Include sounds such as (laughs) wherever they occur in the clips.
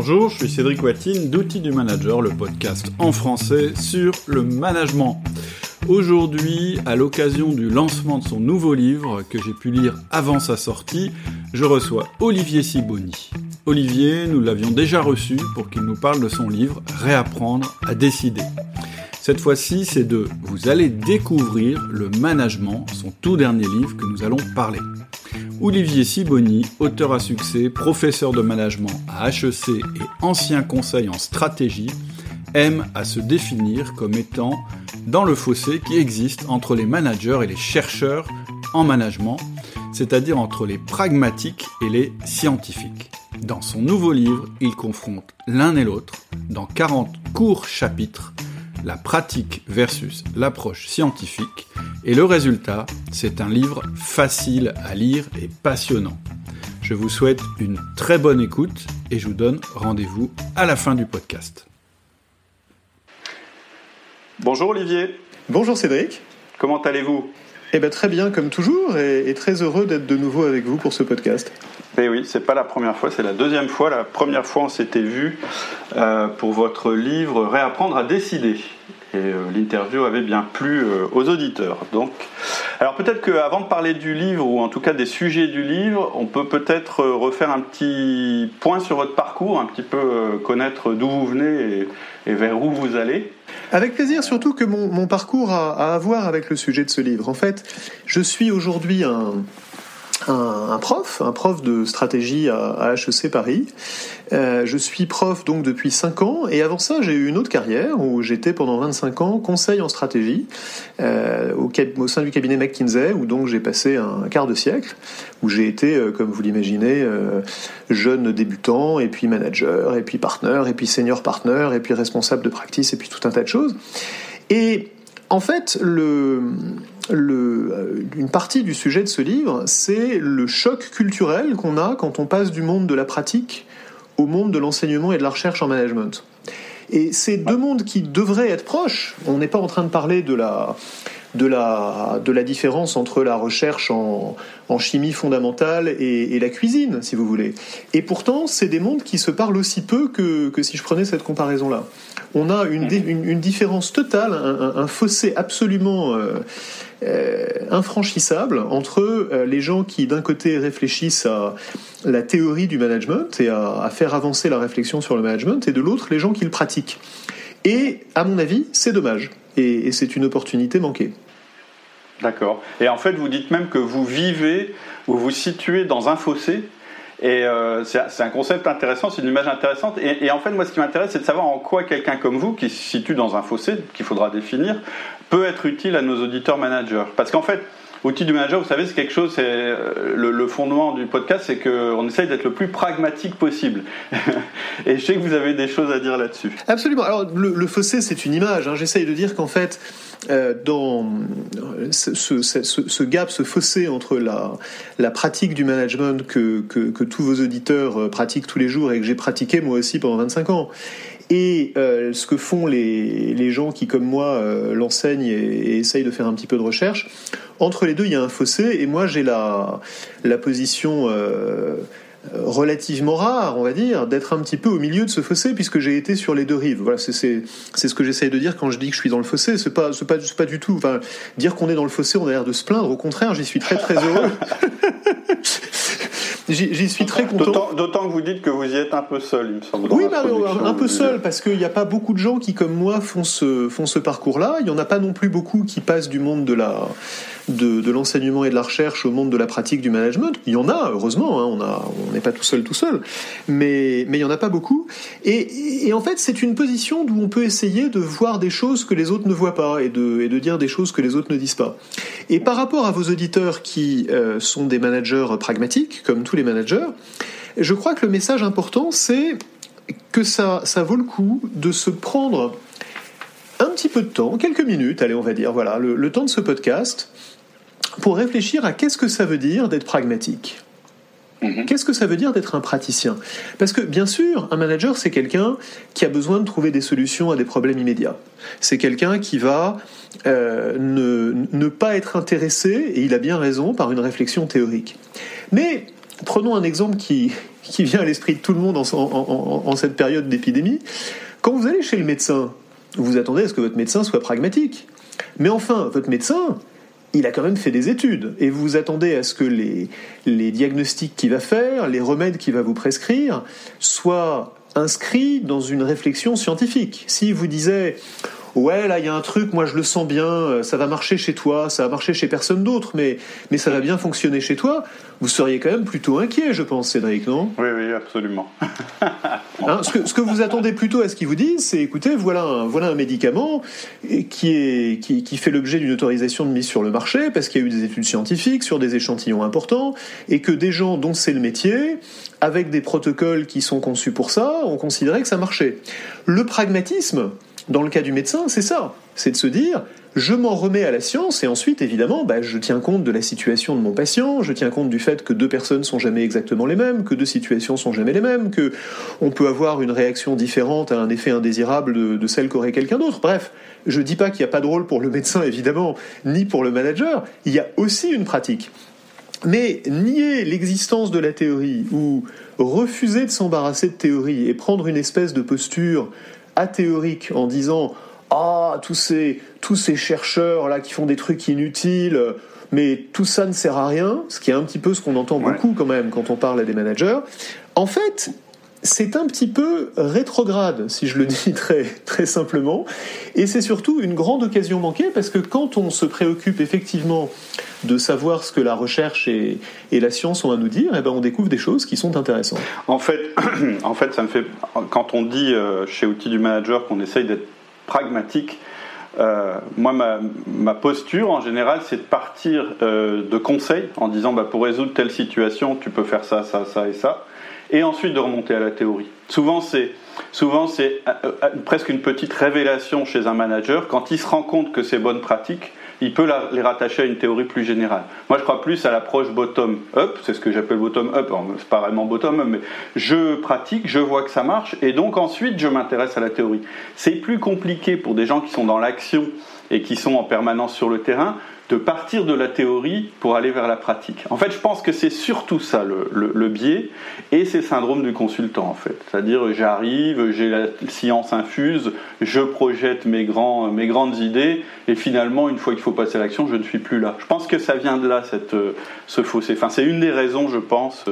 Bonjour, je suis Cédric Watine d'Outils du Manager, le podcast en français sur le management. Aujourd'hui, à l'occasion du lancement de son nouveau livre que j'ai pu lire avant sa sortie, je reçois Olivier Siboni. Olivier, nous l'avions déjà reçu pour qu'il nous parle de son livre Réapprendre à décider. Cette fois-ci, c'est de Vous allez découvrir le management, son tout dernier livre que nous allons parler. Olivier Siboni, auteur à succès, professeur de management à HEC et ancien conseil en stratégie, aime à se définir comme étant dans le fossé qui existe entre les managers et les chercheurs en management, c'est-à-dire entre les pragmatiques et les scientifiques. Dans son nouveau livre, il confronte l'un et l'autre dans 40 courts chapitres la pratique versus l'approche scientifique, et le résultat, c'est un livre facile à lire et passionnant. Je vous souhaite une très bonne écoute et je vous donne rendez-vous à la fin du podcast. Bonjour Olivier. Bonjour Cédric. Comment allez-vous? Eh bien très bien comme toujours et, et très heureux d'être de nouveau avec vous pour ce podcast. Eh oui, c'est pas la première fois, c'est la deuxième fois. La première fois, on s'était vu euh, pour votre livre Réapprendre à décider. Et euh, l'interview avait bien plu euh, aux auditeurs. Donc, alors peut-être qu'avant de parler du livre ou en tout cas des sujets du livre, on peut peut-être refaire un petit point sur votre parcours, un petit peu connaître d'où vous venez et, vers où vous allez. Avec plaisir, surtout que mon, parcours a à voir avec le sujet de ce livre. En fait, je suis aujourd'hui un, un, prof, un prof de stratégie à, HEC Paris. Euh, je suis prof donc depuis 5 ans et avant ça j'ai eu une autre carrière où j'étais pendant 25 ans conseil en stratégie euh, au, au, sein du cabinet McKinsey où donc j'ai passé un quart de siècle où j'ai été euh, comme vous l'imaginez jeune débutant et puis manager et puis partner et puis senior partner et puis responsable de practice et puis tout un tas de choses et en fait le une partie du sujet de ce livre, c'est le choc culturel qu'on a quand on passe du monde de la pratique au monde de l'enseignement et de la recherche en management. Et ces deux mondes qui devraient être proches, on n'est pas en train de parler de la, de la, de la différence entre la recherche en, en chimie fondamentale et, et, la cuisine, si vous voulez. Et pourtant, c'est des mondes qui se parlent aussi peu que, que si je prenais cette comparaison-là. On a une, une, différence totale, un, fossé absolument... Euh, euh, infranchissable entre euh, les gens qui d'un côté réfléchissent à la théorie du management et à, faire avancer la réflexion sur le management, et de l'autre les gens qui le pratiquent. Et à mon avis, c'est dommage, et, c'est une opportunité manquée. D'accord. Et en fait, vous dites même que vous vivez, vous vous situez dans un fossé et euh, c'est un concept intéressant, c'est une image intéressante. Et, et, en fait, moi, ce qui m'intéresse, c'est de savoir en quoi quelqu'un comme vous, qui se situe dans un fossé, qu'il faudra définir, peut être utile à nos auditeurs managers. Parce qu'en fait, outil du manager, vous savez, c'est quelque chose, c'est euh, le, fondement du podcast, c'est qu'on essaye d'être le plus pragmatique possible. (laughs) et je sais que vous avez des choses à dire là-dessus. Absolument. Alors, le, fossé, c'est une image. Hein. J'essaye de dire qu'en fait, euh, dans ce, gap, ce fossé entre la, pratique du management que, que, que, tous vos auditeurs euh, pratiquent tous les jours et que j'ai pratiqué moi aussi pendant 25 ans, et euh, ce que font les, les, gens qui, comme moi, euh, l'enseignent et, et, essayent de faire un petit peu de recherche, entre les deux, il y a un fossé, et moi j'ai la, la position euh, relativement rare, on va dire, d'être un petit peu au milieu de ce fossé, puisque j'ai été sur les deux rives. Voilà, c'est ce que j'essaye de dire quand je dis que je suis dans le fossé. C'est pas, pas, pas du tout. Enfin, dire qu'on est dans le fossé, on a l'air de se plaindre. Au contraire, j'y suis très très heureux. (laughs) J'y suis très content. D'autant que vous dites que vous y êtes un peu seul, il me semble. Oui, bah, un peu seul, parce qu'il n'y a pas beaucoup de gens qui, comme moi, font ce, font ce parcours-là. Il n'y en a pas non plus beaucoup qui passent du monde de la de, l'enseignement et de la recherche au monde de la pratique du management. Il y en a, heureusement, hein, on n'est pas tout seul tout seul, mais, mais il n'y en a pas beaucoup. Et, en fait, c'est une position d'où on peut essayer de voir des choses que les autres ne voient pas et de, et de dire des choses que les autres ne disent pas. Et par rapport à vos auditeurs qui euh, sont des managers pragmatiques, comme tous les managers, je crois que le message important, c'est que ça, ça vaut le coup de se prendre un petit peu de temps, quelques minutes, allez, on va dire, voilà, le temps de ce podcast, pour réfléchir à qu'est-ce que ça veut dire d'être pragmatique. Mhm. Qu'est-ce que ça veut dire d'être un praticien? Parce que bien sûr, un manager, c'est quelqu'un qui a besoin de trouver des solutions à des problèmes immédiats. C'est quelqu'un qui va euh, ne, ne, pas être intéressé, et il a bien raison, par une réflexion théorique. Mais prenons un exemple qui, qui vient à l'esprit de tout le monde en, en cette période d'épidémie. Quand vous allez chez le médecin, vous attendez à ce que votre médecin soit pragmatique. Mais enfin, votre médecin, il a quand même fait des études. Et vous attendez à ce que les, les diagnostics qu'il va faire, les remèdes qu'il va vous prescrire, soient inscrits dans une réflexion scientifique. Si vous disait ouais, là, il y a un truc, moi je le sens bien, euh, ça va marcher chez toi, ça va marcher chez personne d'autre, mais, mais ça va bien fonctionner chez toi, vous seriez quand même plutôt inquiet, je pense, Cédric, non? Oui, oui, absolument. (laughs) Hein, ce, que, ce, que, vous attendez plutôt à ce qu'ils vous disent, c'est écoutez, voilà un, voilà un médicament qui, est, qui, qui fait l'objet d'une autorisation de mise sur le marché, parce qu'il y a eu des études scientifiques sur des échantillons importants, et que des gens dont c'est le métier, avec des protocoles qui sont conçus pour ça, ont considéré que ça marchait. Le pragmatisme, dans le cas du médecin, c'est ça. C'est de se dire, je m'en remets à la science et ensuite, évidemment, bah, je tiens compte de la situation de mon patient, je tiens compte du fait que deux personnes sont jamais exactement les mêmes, que deux situations sont jamais les mêmes, que on peut avoir une réaction différente à un effet indésirable de, celle qu'aurait quelqu'un d'autre. Bref, je dis pas qu'il n'y a pas de rôle pour le médecin, évidemment, ni pour le manager. Il y a aussi une pratique. Mais nier l'existence de la théorie ou refuser de s'embarrasser de théorie et prendre une espèce de posture athéorique en disant ah tous ces tous ces chercheurs là qui font des trucs inutiles mais tout ça ne sert à rien, ce qui est un petit peu ce qu'on entend beaucoup quand même quand on parle à des managers. En fait, c'est un petit peu rétrograde, si je le dis (laughs) très, très simplement, et c'est surtout une grande occasion manquée parce que quand on se préoccupe effectivement de savoir ce que la recherche et, la science ont à nous dire, et eh ben on découvre des choses qui sont intéressantes. En fait, (clears throat) en fait, ça me fait quand on dit euh, chez Outils du Manager qu'on essaye d'être pragmatique. Euh, moi, ma, ma, posture en général, c'est de partir euh, de conseils en disant bah, pour résoudre telle situation, tu peux faire ça, ça, ça et ça et ensuite de remonter à la théorie. Souvent, c'est souvent c'est euh, euh, presque une petite révélation chez un manager quand il se rend compte que c'est bonnes pratiques. Il peut les rattacher à une théorie plus générale. Moi, je crois plus à l'approche bottom-up, c'est ce que j'appelle bottom-up, c'est pas vraiment bottom-up, mais je pratique, je vois que ça marche, et donc ensuite je m'intéresse à la théorie. C'est plus compliqué pour des gens qui sont dans l'action et qui sont en permanence sur le terrain de partir de la théorie pour aller vers la pratique. En fait, je pense que c'est surtout ça le, biais, et c'est le syndrome du consultant en fait. C'est-à-dire, j'arrive, j'ai la science infuse, je projette mes, grands, mes grandes idées, et finalement, une fois qu'il faut passer à l'action, je ne suis plus là. Je pense que ça vient de là, cette, ce fossé. Enfin, c'est une des raisons, je pense.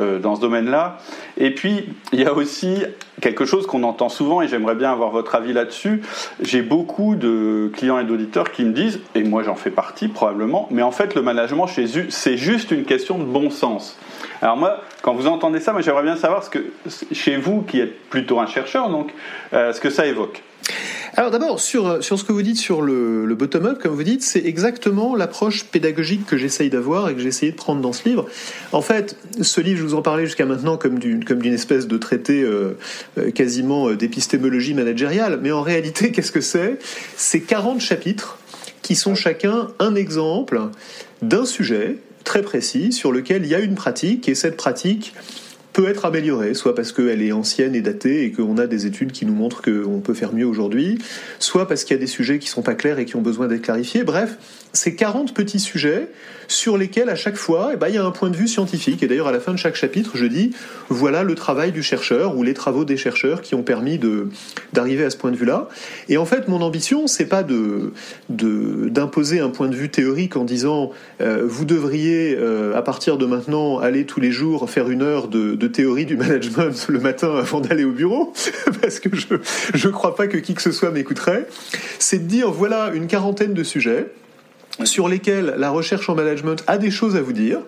Euh, dans ce domaine-là. Et puis, il y a aussi quelque chose qu'on entend souvent, et j'aimerais bien avoir votre avis là-dessus. J'ai beaucoup de clients et d'auditeurs qui me disent, et moi j'en fais partie probablement, mais en fait le management c'est juste une question de bon sens. Alors moi, quand vous entendez ça, j'aimerais bien savoir ce que chez vous, qui êtes plutôt un chercheur, donc, euh, ce que ça évoque. Alors d'abord, sur, sur ce que vous dites sur le, bottom-up, comme vous dites, c'est exactement l'approche pédagogique que j'essaye d'avoir et que j'ai essayé de prendre dans ce livre. En fait, ce livre, je vous en parlais jusqu'à maintenant comme d'une comme d'une espèce de traité euh, euh quasiment euh, d'épistémologie managériale, mais en réalité, (laughs) qu'est-ce que c'est? C'est 40 chapitres qui sont chacun un exemple d'un sujet très précis sur lequel il y a une pratique et cette pratique peut être améliorée, soit parce qu'elle est ancienne et datée et qu'on a des études qui nous montrent qu'on peut faire mieux aujourd'hui, soit parce qu'il y a des sujets qui sont pas clairs et qui ont besoin d'être clarifiés. Bref, c'est 40 petits sujets sur lesquels à chaque fois, eh ben, il y a un point de vue scientifique. Et d'ailleurs, à la fin de chaque chapitre, je dis, voilà le travail du chercheur ou les travaux des chercheurs qui ont permis d'arriver à ce point de vue-là. Et en fait, mon ambition, c'est pas de, de, d'imposer un point de vue théorique en disant, euh, vous devriez, euh, à partir de maintenant, aller tous les jours faire une heure de théorie du management le matin avant d'aller au bureau, (laughs) parce que je, je crois pas que qui que ce soit m'écouterait. C'est de dire, voilà une quarantaine de sujets sur lesquels la recherche en management a des choses à vous dire.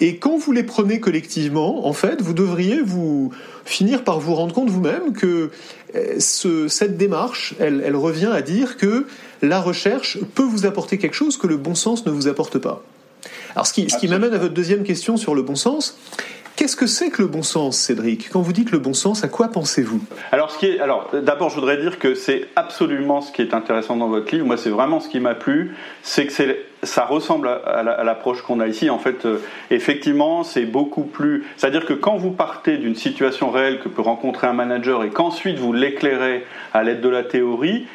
Et quand vous les prenez collectivement, en fait, vous devriez vous finir par vous rendre compte vous-même que euh, ce, cette démarche, elle, elle revient à dire que la recherche peut vous apporter quelque chose que le bon sens ne vous apporte pas. Alors, ce qui, ce qui m'amène à votre deuxième question sur le bon sens, Qu'est-ce que c'est que le bon sens, Cédric? Quand vous dites le bon sens, à quoi pensez-vous? Alors, ce qui est, alors, d'abord, je voudrais dire que c'est absolument ce qui est intéressant dans votre livre. Moi, c'est vraiment ce qui m'a plu, c'est que ça ressemble à l'approche qu'on a ici. En fait, euh, effectivement, c'est beaucoup plus. C'est-à-dire que quand vous partez d'une situation réelle que peut rencontrer un manager et qu'ensuite vous l'éclairez à l'aide de la théorie,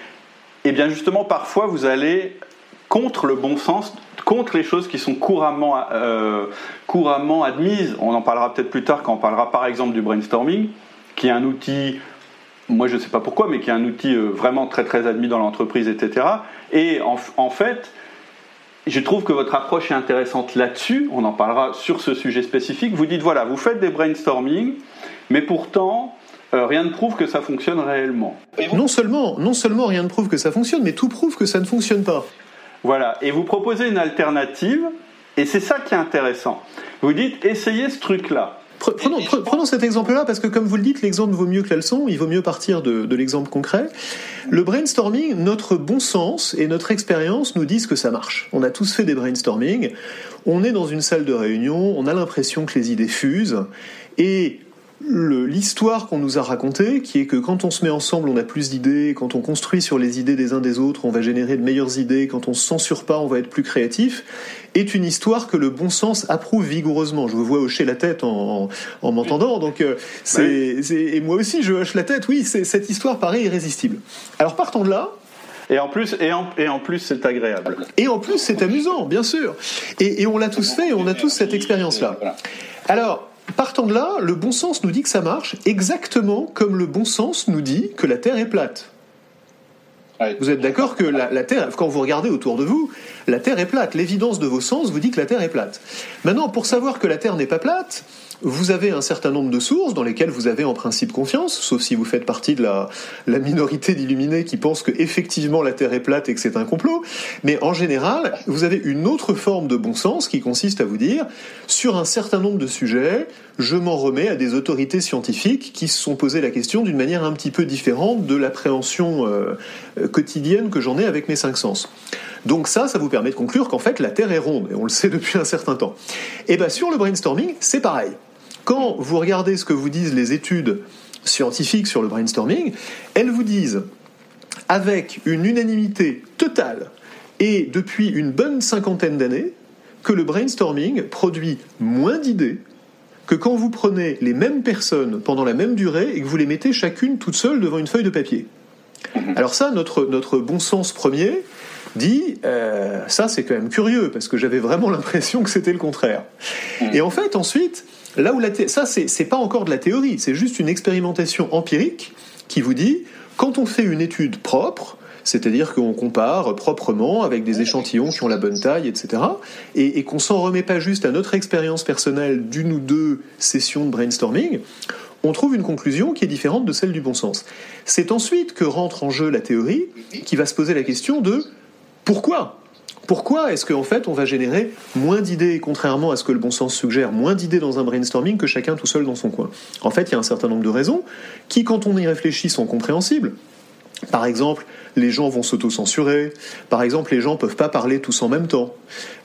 eh bien justement, parfois vous allez contre le bon sens contre les choses qui sont couramment, euh, couramment admises. On en parlera peut-être plus tard quand on parlera par exemple du brainstorming, qui est un outil, moi je ne sais pas pourquoi, mais qui est un outil euh, vraiment très très admis dans l'entreprise, etc. Et en, fait, je trouve que votre approche est intéressante là-dessus. On en parlera sur ce sujet spécifique. Vous dites voilà, vous faites des brainstorming, mais pourtant, euh, rien ne prouve que ça fonctionne réellement. Non seulement, non seulement rien ne prouve que ça fonctionne, mais tout prouve que ça ne fonctionne pas. Voilà, et vous proposez une alternative, et c'est ça qui est intéressant. Vous dites, essayez ce truc-là. Prenons, cet exemple-là, parce que comme vous le dites, l'exemple vaut mieux que la leçon, il vaut mieux partir de, de l'exemple concret. Le brainstorming, notre bon sens et notre expérience nous disent que ça marche. On a tous fait des brainstorming, on est dans une salle de réunion, on a l'impression que les idées fusent, et l'histoire qu'on nous a racontée, qui est que quand on se met ensemble, on a plus d'idées, quand on construit sur les idées des uns des autres, on va générer de meilleures idées, quand on se censure pas, on va être plus créatif, est une histoire que le bon sens approuve vigoureusement. Je vous vois hocher la tête en, m'entendant, donc euh, c'est, et moi aussi je hoche la tête. Oui, cette histoire paraît irrésistible. Alors partons de là. Et en plus, et en, et en plus, c'est agréable. Et en plus, c'est amusant, bien sûr. Et, et on l'a tous fait, et on a tous cette expérience-là. Alors, Partant de là, le bon sens nous dit que ça marche exactement comme le bon sens nous dit que la Terre est plate. Vous êtes d'accord que la, Terre, quand vous regardez autour de vous, la Terre est plate. L'évidence de vos sens vous dit que la Terre est plate. Maintenant, pour savoir que la Terre n'est pas plate, vous avez un certain nombre de sources dans lesquelles vous avez en principe confiance, sauf si vous faites partie de la, minorité d'illuminés qui pensent que effectivement la Terre est plate et que c'est un complot. Mais en général, vous avez une autre forme de bon sens qui consiste à vous dire, sur un certain nombre de sujets, je m'en remets à des autorités scientifiques qui se sont posées la question d'une manière un petit peu différente de l'appréhension euh, quotidienne que j'en ai avec mes cinq sens. Donc ça, ça vous permet de conclure qu'en fait la Terre est ronde, et on le sait depuis un certain temps. Et bien sur le brainstorming, c'est pareil. Quand vous regardez ce que vous disent les études scientifiques sur le brainstorming, elles vous disent, avec une unanimité totale, et depuis une bonne cinquantaine d'années, que le brainstorming produit moins d'idées que quand vous prenez les mêmes personnes pendant la même durée et que vous les mettez chacune toute seule devant une feuille de papier. Alors ça, notre, bon sens premier dit, euh, ça c'est quand même curieux, parce que j'avais vraiment (laughs) l'impression que c'était le contraire. Et en fait, ensuite, Là où la ça, c'est pas encore de la théorie, c'est juste une expérimentation empirique qui vous dit, quand on fait une étude propre, c'est-à-dire qu'on compare proprement avec des échantillons qui ont la bonne taille, etc., et, qu'on s'en remet pas juste à notre expérience personnelle d'une ou deux sessions de brainstorming, on trouve une conclusion qui est différente de celle du bon sens. C'est ensuite que rentre en jeu la théorie qui va se poser la question de pourquoi pourquoi est-ce qu'en fait on va générer moins d'idées, contrairement à ce que le bon sens suggère, moins d'idées dans un brainstorming que chacun tout seul dans son coin? En fait, il y a un certain nombre de raisons qui, quand on y réfléchit, sont compréhensibles. Par exemple, les gens vont s'auto-censurer. Par exemple, les gens peuvent pas parler tous en même temps.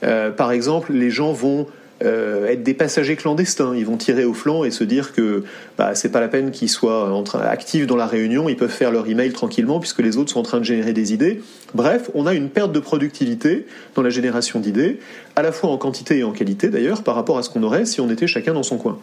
Euh, par exemple, les gens vont euh, être des passagers clandestins. Ils vont tirer au flanc et se dire que bah, c'est pas la peine qu'ils soient en train, actifs dans la réunion, ils peuvent faire leur email tranquillement puisque les autres sont en train de générer des idées. Bref, on a une perte de productivité dans la génération d'idées, à la fois en quantité et en qualité d'ailleurs, par rapport à ce qu'on aurait si on était chacun dans son coin.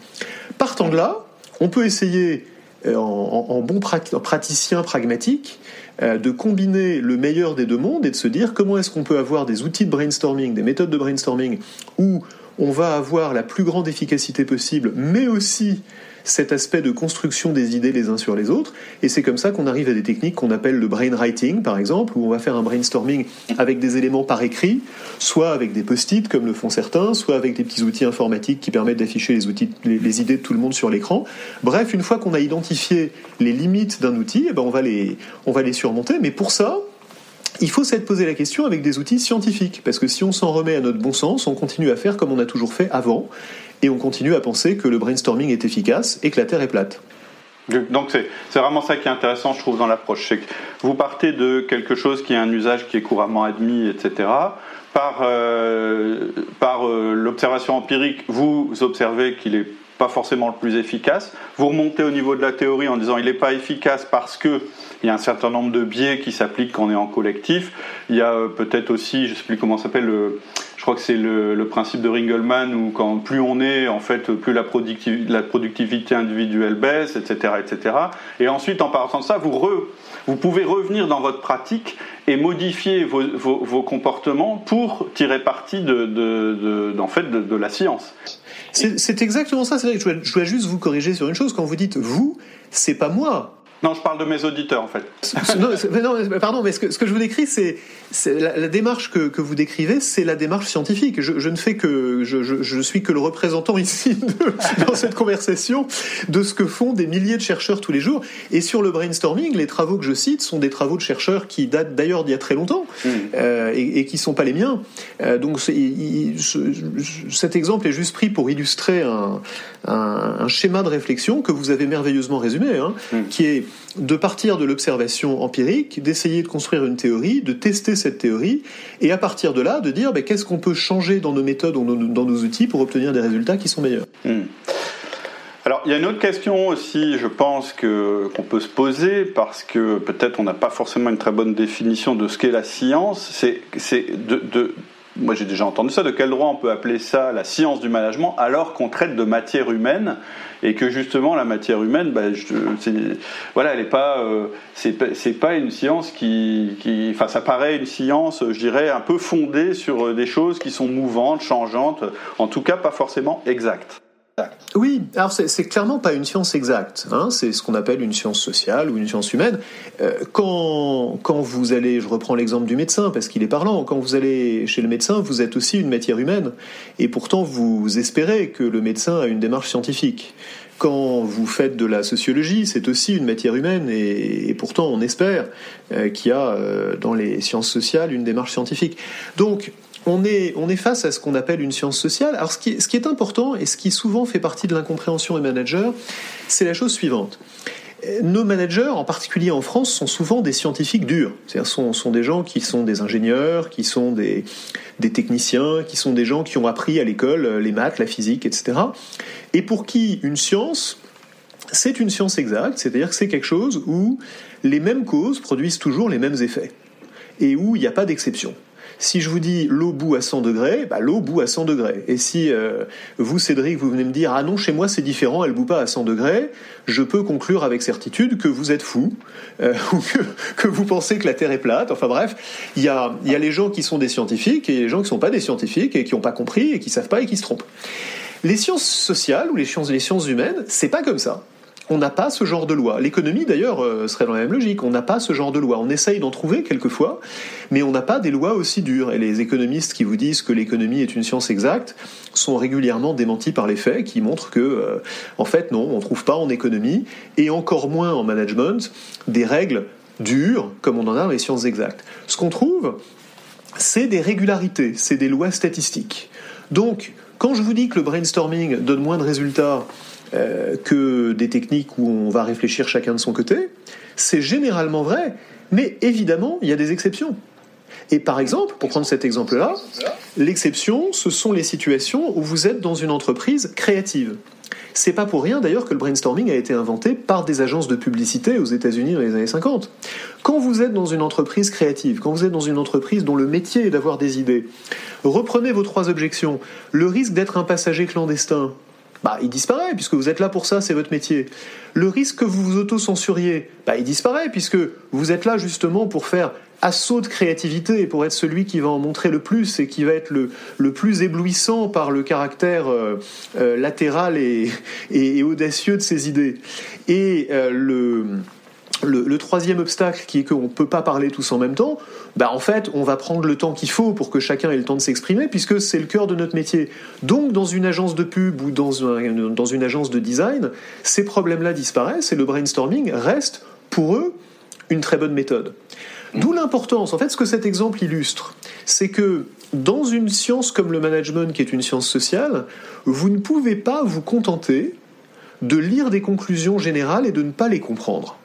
Partant de là, on peut essayer euh, en, bon praticien pragmatique euh, de combiner le meilleur des deux mondes et de se dire comment est-ce qu'on peut avoir des outils de brainstorming, des méthodes de brainstorming où on va avoir la plus grande efficacité possible, mais aussi cet aspect de construction des idées les uns sur les autres. Et c'est comme ça qu'on arrive à des techniques qu'on appelle le brainwriting, par exemple, où on va faire un brainstorming avec des éléments par écrit, soit avec des post-it, comme le font certains, soit avec des petits outils informatiques qui permettent d'afficher les, idées de tout le monde sur l'écran. Bref, une fois qu'on a identifié les limites d'un outil, eh ben on va les surmonter. Mais pour ça, il faut s'être posé la question avec des outils scientifiques, parce que si on s'en remet à notre bon sens, on continue à faire comme on a toujours fait avant, et on continue à penser que le brainstorming est efficace et que la Terre est plate. Donc c'est vraiment ça qui est intéressant, je trouve, dans l'approche. C'est que vous partez de quelque chose qui a un usage qui est couramment admis, etc. Par, euh, par euh, l'observation empirique, vous observez qu'il est pas forcément le plus efficace. Vous remontez au niveau de la théorie en disant il n'est pas efficace parce que il y a un certain nombre de biais qui s'appliquent quand on est en collectif. Il y a euh, peut-être aussi, je ne sais plus comment s'appelle, je crois que c'est le, principe de Ringelmann où quand plus on est, en fait, plus la, la productivité individuelle baisse, etc., etc. Et ensuite, en partant de ça, vous, vous pouvez revenir dans votre pratique et modifier vos, comportements pour tirer parti de, en fait, de, la science. C'est exactement ça. C'est je dois juste vous corriger sur une chose. Quand vous dites vous, c'est pas moi. Non, je parle de mes auditeurs en fait. non, pardon, mais ce que, ce que je vous décris, c'est la, démarche que, que, vous décrivez, c'est la démarche scientifique. Je, je, ne fais que, je, je, je, suis que le représentant ici de, (laughs) dans cette conversation de ce que font des milliers de chercheurs tous les jours. Et sur le brainstorming, les travaux que je cite sont des travaux de chercheurs qui datent d'ailleurs d'il y a très longtemps hmm. euh, et, et, qui sont pas les miens. Euh, donc cet exemple est juste pris pour illustrer un, un, un, schéma de réflexion que vous avez merveilleusement résumé, hein, hmm. qui est de partir de l'observation empirique, d'essayer de construire une théorie, de tester cette théorie, et à partir de là, de dire ben, qu'est-ce qu'on peut changer dans nos méthodes ou dans nos outils pour obtenir des résultats qui sont meilleurs. Hmm. Alors, il y a une autre question aussi, je pense, qu'on peut se poser, parce que peut-être on n'a pas forcément une très bonne définition de ce qu'est la science, c'est, c'est de, moi j'ai déjà entendu ça, de quel droit on peut appeler ça la science du management alors qu'on traite de matière humaine et que justement la matière humaine, bah, voilà, elle est pas, euh, c'est pas une science qui, qui, enfin, ça paraît une science, je dirais, un peu fondée sur euh, des choses qui sont mouvantes, changeantes, en tout cas pas forcément exactes. Oui, alors c'est clairement pas une science exacte. Hein, c'est ce qu'on appelle une science sociale ou une science humaine. Euh, quand, quand vous allez, je reprends l'exemple du médecin parce qu'il est parlant, quand vous allez chez le médecin, vous êtes aussi une matière humaine. Et pourtant, vous espérez que le médecin a une démarche scientifique. Quand vous faites de la sociologie, c'est aussi une matière humaine et, pourtant on espère euh, qu'il y a euh, dans les sciences sociales une démarche scientifique. Donc on est, face à ce qu'on appelle une science sociale. Alors ce qui, est important et ce qui souvent fait partie de l'incompréhension des managers, c'est la chose suivante nos managers, en particulier en France, sont souvent des scientifiques durs. C'est-à-dire sont, sont des gens qui sont des ingénieurs, qui sont des, des techniciens, qui sont des gens qui ont appris à l'école les maths, la physique, etc. Et pour qui une science, c'est une science exacte, c'est-à-dire que c'est quelque chose où les mêmes causes produisent toujours les mêmes effets et où il n'y a pas d'exception. Si je vous dis l'eau bout à 100 degrés, bah, l'eau bout à 100 degrés. Et si euh, vous, Cédric, vous venez me dire ah non, chez moi c'est différent, elle bout pas à 100 degrés, je peux conclure avec certitude que vous êtes fou euh, (laughs) ou que, vous pensez que la Terre est plate. Enfin bref, il y a, y a les gens qui sont des scientifiques et les gens qui ne sont pas des scientifiques et qui n'ont pas compris et qui savent pas et qui se trompent. Les sciences sociales ou les sciences, les sciences humaines, c'est pas comme ça. On n'a pas ce genre de loi. L'économie, d'ailleurs, euh, serait dans la même logique. On n'a pas ce genre de loi. On essaye d'en trouver quelquefois, mais on n'a pas des lois aussi dures. Et les économistes qui vous disent que l'économie est une science exacte sont régulièrement démentis par les faits qui montrent que, euh, en fait, non, on ne trouve pas en économie, et encore moins en management, des règles dures comme on en a dans les sciences exactes. Ce qu'on trouve, c'est des régularités, c'est des lois statistiques. Donc, quand je vous dis que le brainstorming donne moins de résultats euh, que des techniques où on va réfléchir chacun de son côté. C'est généralement vrai, mais évidemment, il y a des exceptions. Et par exemple, pour prendre cet exemple-là, l'exception, ce sont les situations où vous êtes dans une entreprise créative. C'est pas pour rien d'ailleurs que le brainstorming a été inventé par des agences de publicité aux États-Unis dans les années 50. Quand vous êtes dans une entreprise créative, quand vous êtes dans une entreprise dont le métier est d'avoir des idées, reprenez vos trois objections. Le risque d'être un passager clandestin, bah, il disparaît, puisque vous êtes là pour ça, c'est votre métier. Le risque que vous vous auto-censuriez, bah, il disparaît, puisque vous êtes là justement pour faire assaut de créativité, pour être celui qui va en montrer le plus et qui va être le, le plus éblouissant par le caractère euh, euh, latéral et, et, audacieux de ses idées. Et euh, le le, troisième obstacle, qui est qu'on ne peut pas parler tous en même temps, bah en fait, on va prendre le temps qu'il faut pour que chacun ait le temps de s'exprimer, puisque c'est le cœur de notre métier. Donc, dans une agence de pub ou dans, dans une agence de design, ces problèmes-là disparaissent et le brainstorming reste, pour eux, une très bonne méthode. D'où l'importance, en fait, ce que cet exemple illustre, c'est que dans une science comme le management, qui est une science sociale, vous ne pouvez pas vous contenter de lire des conclusions générales et de ne pas les comprendre.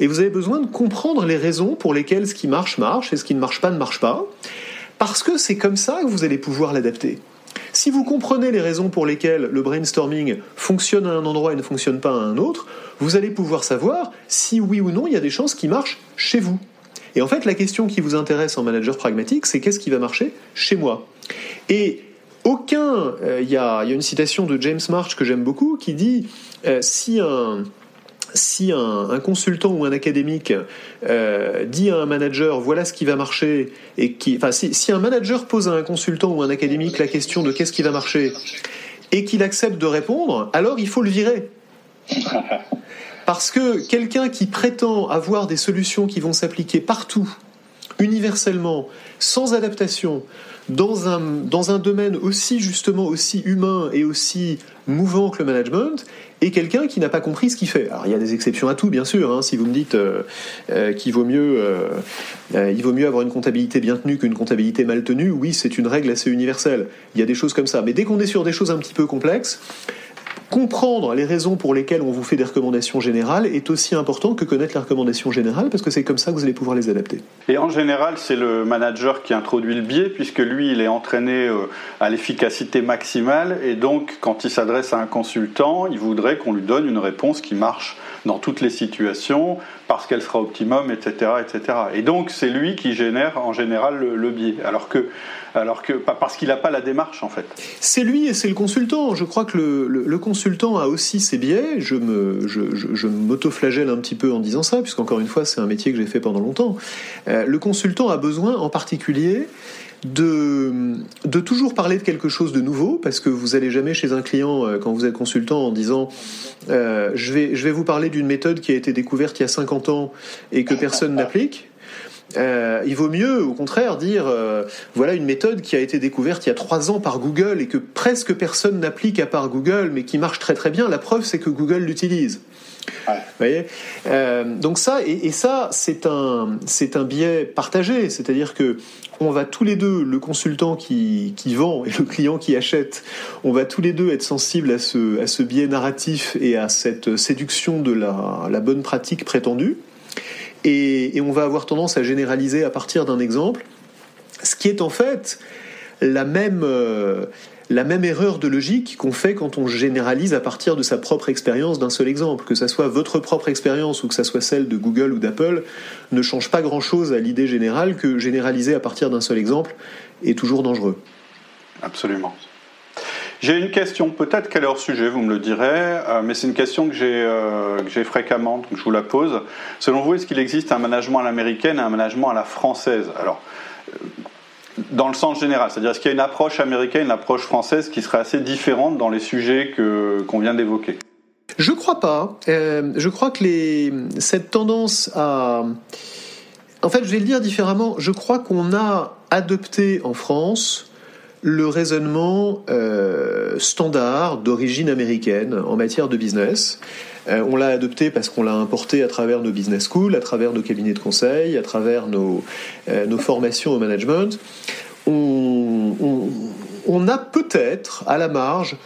Et vous avez besoin de comprendre les raisons pour lesquelles ce qui marche marche et ce qui ne marche pas ne marche pas, parce que c'est comme ça que vous allez pouvoir l'adapter. Si vous comprenez les raisons pour lesquelles le brainstorming fonctionne à un endroit et ne fonctionne pas à un autre, vous allez pouvoir savoir si oui ou non il y a des chances qui marchent chez vous. Et en fait, la question qui vous intéresse en manager pragmatique, c'est qu'est-ce qui va marcher chez moi? Et aucun, euh, il y, a, une citation de James March que j'aime beaucoup qui dit euh, si un si un, consultant ou un académique euh, dit à un manager voilà ce qui va marcher et qui, enfin, si, un manager pose à un consultant ou un académique la question de qu'est-ce qui va marcher et qu'il accepte de répondre, alors il faut le virer. (laughs) Parce que quelqu'un qui prétend avoir des solutions qui vont s'appliquer partout, universellement, sans adaptation, dans un, dans un domaine aussi justement aussi humain et aussi mouvant que le management, et quelqu'un qui n'a pas compris ce qu'il fait. Alors il y a des exceptions à tout, bien sûr. Hein. si vous me dites euh, euh, qu'il vaut mieux, euh, il vaut mieux avoir une comptabilité bien tenue qu'une comptabilité mal tenue, oui, c'est une règle assez universelle. Il y a des choses comme ça. Mais dès qu'on est sur des choses un petit peu complexes, comprendre les raisons pour lesquelles on vous fait des recommandations générales est aussi important que connaître les recommandations générales parce que c'est comme ça que vous allez pouvoir les adapter. Et en général, c'est le manager qui introduit le biais puisque lui, il est entraîné euh, à l'efficacité maximale et donc quand il s'adresse à un consultant, il voudrait qu'on lui donne une réponse qui marche dans toutes les situations parce qu'elle sera optimum, etc., etc. Et donc c'est lui qui génère en général le biais, alors que alors que parce qu'il n'a pas la démarche en fait. C'est lui et c'est le consultant. Je crois que le, consultant a aussi ses biais. Je me, je, je, m'auto-flagelle un petit peu en disant ça, puisqu'encore une fois, c'est un métier que j'ai fait pendant longtemps. Euh, le consultant a besoin, en particulier, de, toujours parler de quelque chose de nouveau, parce que vous allez jamais chez un client euh, quand vous êtes consultant en disant euh, je, vais, vous parler d'une méthode qui a été découverte il y a 50 ans et que personne (laughs) n'applique. Euh, il vaut mieux, au contraire, dire voilà une méthode qui a été découverte il y a trois ans par Google et que presque personne n'applique à part Google, mais qui marche très très bien. La preuve, c'est que Google l'utilise. Euh, donc ça et, ça c'est un c'est un biais partagé, c'est-à-dire que on va tous les deux, le consultant qui, qui, vend et le client qui achète, on va tous les deux être sensibles à ce, à ce biais narratif et à cette séduction de la, la bonne pratique prétendue. Et, on va avoir tendance à généraliser à partir d'un exemple, ce qui est en fait la même, euh, la même erreur de logique qu'on fait quand on généralise à partir de sa propre expérience d'un seul exemple. Que ce soit votre propre expérience ou que ce soit celle de Google ou d'Apple, ne change pas grand-chose à l'idée générale que généraliser à partir d'un seul exemple est toujours dangereux. Absolument. J'ai une question, peut-être qu'elle est hors sujet, vous me le direz, euh, mais c'est une question euh, que j'ai fréquemment, donc je vous la pose. Selon vous, est-ce qu'il existe un management à l'américaine et un management à la française? Alors, dans le sens général, c'est-à-dire est-ce qu'il y a une approche américaine, une approche française qui serait assez différente dans les sujets qu'on vient d'évoquer? Je crois pas. je crois que cette tendance à... En fait, je vais le dire différemment. Je crois qu'on a adopté en France le raisonnement euh, standard d'origine américaine en matière de business. Euh, on l'a adopté parce qu'on l'a importé à travers nos business schools, à travers nos cabinets de conseil, à travers nos, euh, formations au management. On, on a peut-être à la marge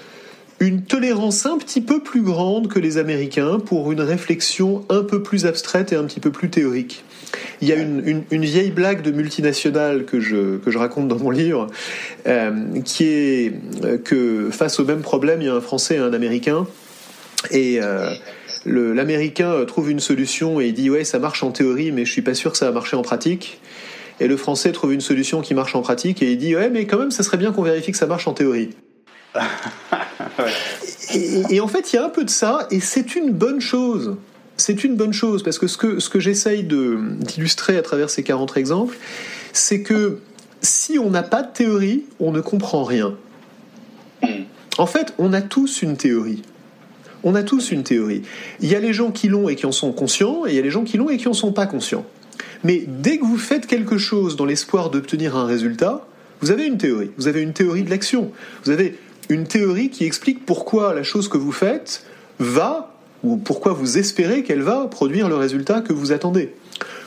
une tolérance un petit peu plus grande que les Américains pour une réflexion un peu plus abstraite et un petit peu plus théorique. Il y a une, vieille blague de multinationale que je, que je raconte dans mon livre, euh, qui est que face au même problème, il y a un Français et un Américain. Et euh, l'Américain trouve une solution et il dit ouais ça marche en théorie mais je suis pas sûr que ça va marcher en pratique. Et le Français trouve une solution qui marche en pratique et il dit ouais mais quand même ça serait bien qu'on vérifie que ça marche en théorie. (laughs) et, en fait il y a un peu de ça et c'est une bonne chose c'est une bonne chose parce que ce que, ce que j'essaye d'illustrer à travers ces 40 exemples, c'est que si on n'a pas de théorie, on ne comprend rien. En fait, on a tous une théorie. On a tous une théorie. Il y a les gens qui l'ont et qui en sont conscients, et il y a les gens qui l'ont et qui en sont pas conscients. Mais dès que vous faites quelque chose dans l'espoir d'obtenir un résultat, vous avez une théorie. Vous avez une théorie de l'action. Vous avez une théorie qui explique pourquoi la chose que vous faites va ou pourquoi vous espérez qu'elle va produire le résultat que vous attendez.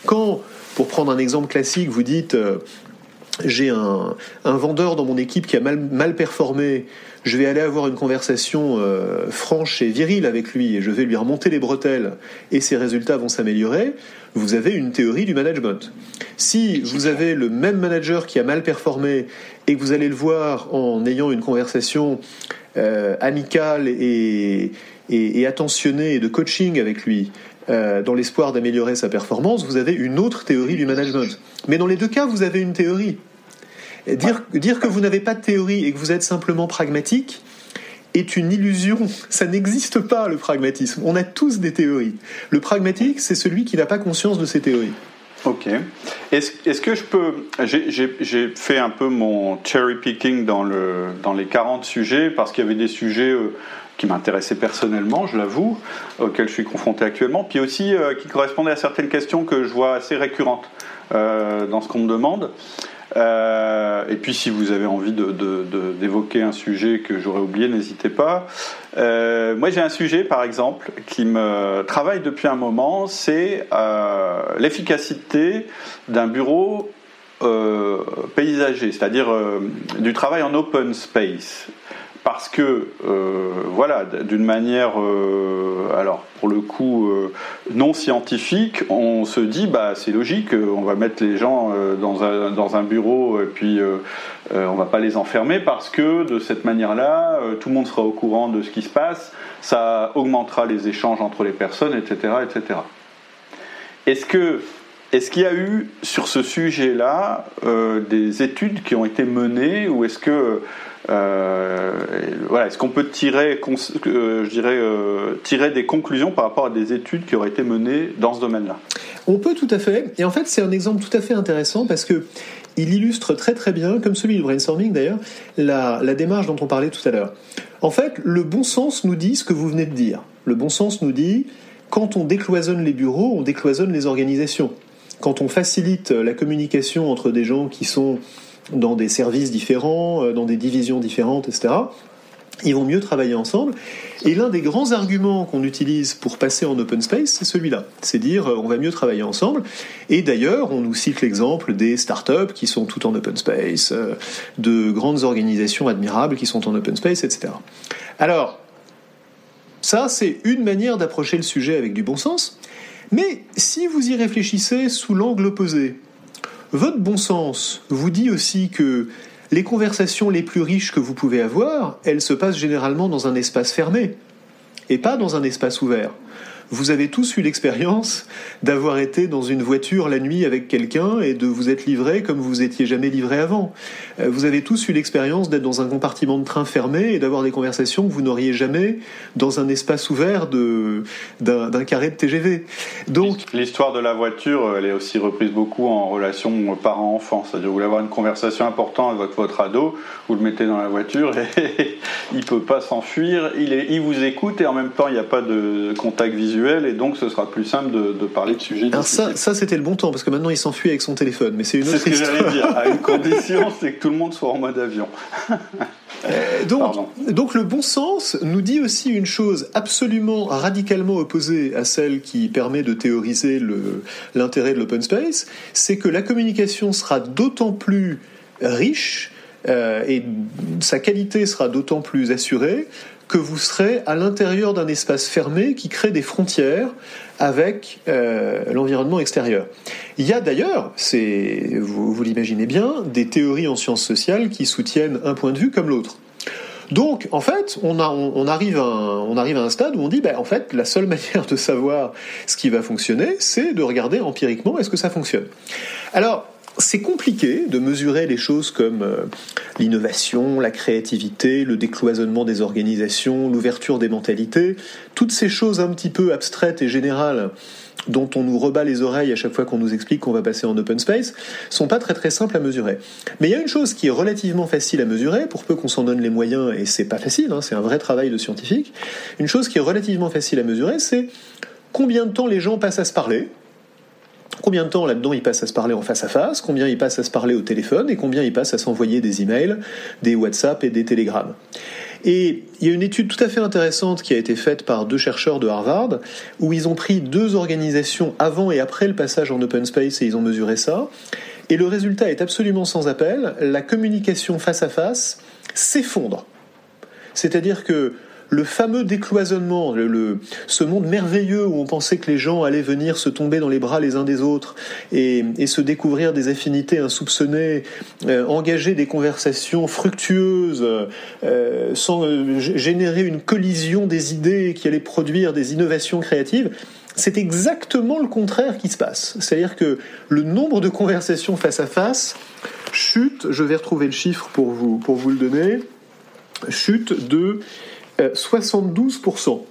Quand, pour prendre un exemple classique, vous dites euh, j'ai un, vendeur dans mon équipe qui a mal, mal performé, je vais aller avoir une conversation euh, franche et virile avec lui et je vais lui remonter les bretelles et ses résultats vont s'améliorer, vous avez une théorie du management. Si vous avez le même manager qui a mal performé et que vous allez le voir en ayant une conversation euh, amicale et, et, attentionnée et de coaching avec lui, euh, dans l'espoir d'améliorer sa performance, vous avez une autre théorie du management. Mais dans les deux cas, vous avez une théorie. Dire, dire que vous n'avez pas de théorie et que vous êtes simplement pragmatique est une illusion. Ça n'existe pas, le pragmatisme. On a tous des théories. Le pragmatique, c'est celui qui n'a pas conscience de ses théories. Ok. Est-ce que je peux. J'ai fait un peu mon cherry picking dans, le, dans les 40 sujets parce qu'il y avait des sujets. Euh, qui m'intéressaient personnellement, je l'avoue, auxquels je suis confronté actuellement, puis aussi euh, qui correspondaient à certaines questions que je vois assez récurrentes euh, dans ce qu'on me demande. Euh, et puis si vous avez envie d'évoquer un sujet que j'aurais oublié, n'hésitez pas. Moi j'ai un sujet par exemple qui me travaille depuis un moment, c'est l'efficacité d'un bureau paysager, c'est-à-dire du travail en open space parce que, euh, voilà, d'une manière, euh, alors pour le coup euh, non scientifique, on se dit, bah c'est logique, on va mettre les gens dans un, bureau et puis on va pas les enfermer parce que de cette manière-là, tout le monde sera au courant de ce qui se passe, ça augmentera les échanges entre les personnes, etc., etc. Est-ce que est-ce qu'il y a eu sur ce sujet-là des études qui ont été menées ou est-ce que voilà, est-ce qu'on peut tirer, euh, je dirais, euh, tirer des conclusions par rapport à des études qui auraient été menées dans ce domaine-là? On peut tout à fait. Et en fait, c'est un exemple tout à fait intéressant parce que il illustre très très bien, comme celui du brainstorming d'ailleurs, la démarche dont on parlait tout à l'heure. En fait, le bon sens nous dit ce que vous venez de dire. Le bon sens nous dit quand on décloisonne les bureaux, on décloisonne les organisations. Quand on facilite la communication entre des gens qui sont dans des services différents, euh, dans des divisions différentes, etc. Ils vont mieux travailler ensemble. Et l'un des grands arguments qu'on utilise pour passer en open space, c'est celui-là. C'est dire euh, on va mieux travailler ensemble. Et d'ailleurs, on nous cite l'exemple des startups qui sont toutes en open space, euh, de grandes organisations admirables qui sont en open space, etc. Alors, ça, c'est une manière d'approcher le sujet avec du bon sens. Mais si vous y réfléchissez sous l'angle opposé, votre bon sens vous dit aussi que les conversations les plus riches que vous pouvez avoir, elles se passent généralement dans un espace fermé et pas dans un espace ouvert. Vous avez tous eu l'expérience d'avoir été dans une voiture la nuit avec quelqu'un et de vous être livré comme vous étiez jamais livré avant. Euh, vous avez tous eu l'expérience d'être dans un compartiment de train fermé et d'avoir des conversations que vous n'auriez jamais dans un espace ouvert d'un carré de TGV. Donc l'histoire de la voiture, elle est aussi reprise beaucoup en relation parent-enfant. C'est-à-dire vous voulez avoir une conversation importante avec votre ado, vous le mettez dans la voiture et (laughs) il peut pas s'enfuir, il, il vous écoute et en même temps il n'y a pas de contact visuel et donc ce sera plus simple de, parler de sujets. Alors ça, ça c'était le bon temps parce que maintenant il s'enfuit avec son téléphone, mais c'est une autre C'est ce que j'allais dire. À une (laughs) condition, c'est que tout le monde soit en mode avion. Euh, donc, donc le bon sens nous dit aussi une chose absolument radicalement opposée à celle qui permet de théoriser l'intérêt de l'open space, c'est que la communication sera d'autant plus riche euh, et sa qualité sera d'autant plus assurée que vous serez à l'intérieur d'un espace fermé qui crée des frontières avec euh, l'environnement extérieur. Il y a d'ailleurs, vous, l'imaginez bien, des théories en sciences sociales qui soutiennent un point de vue comme l'autre. Donc, en fait, on, arrive à un, stade où on dit, ben, en fait, la seule (laughs) manière de savoir ce qui va fonctionner, c'est de regarder empiriquement est-ce que ça fonctionne? Alors, c'est compliqué de mesurer les choses comme euh, l'innovation, la créativité, le décloisonnement des organisations, l'ouverture des mentalités, toutes ces choses un petit peu abstraites et générales dont on nous rebat les oreilles à chaque fois qu'on nous explique qu'on va passer en open space, sont pas très très simples à mesurer. Mais il y a une chose qui est relativement facile à mesurer, pour peu qu'on s'en donne les moyens, et c'est pas facile, hein, c'est un vrai travail de scientifique. Une chose qui est relativement facile à mesurer, c'est combien de temps les gens passent à se parler, Combien de temps là-dedans ils passent à se parler en face à face, combien ils passent à se parler au téléphone et combien ils passent à s'envoyer des emails, des WhatsApp et des télégrammes. Et il y a une étude tout à fait intéressante qui a été faite par deux chercheurs de Harvard, où ils ont pris deux organisations avant et après le passage en open space et ils ont mesuré ça. Et le résultat est absolument sans appel. La communication face à face s'effondre. C'est-à-dire que le fameux décloisonnement, le, ce monde merveilleux où on pensait que les gens allaient venir se tomber dans les bras les uns des autres et, se découvrir des affinités insoupçonnées, euh, engager des conversations fructueuses, euh, sans euh, générer une collision des idées qui allait produire des innovations créatives, c'est exactement le contraire qui se passe. C'est-à-dire que le nombre de conversations face à face chute, je vais retrouver le chiffre pour vous, pour vous le donner, chute de 72%.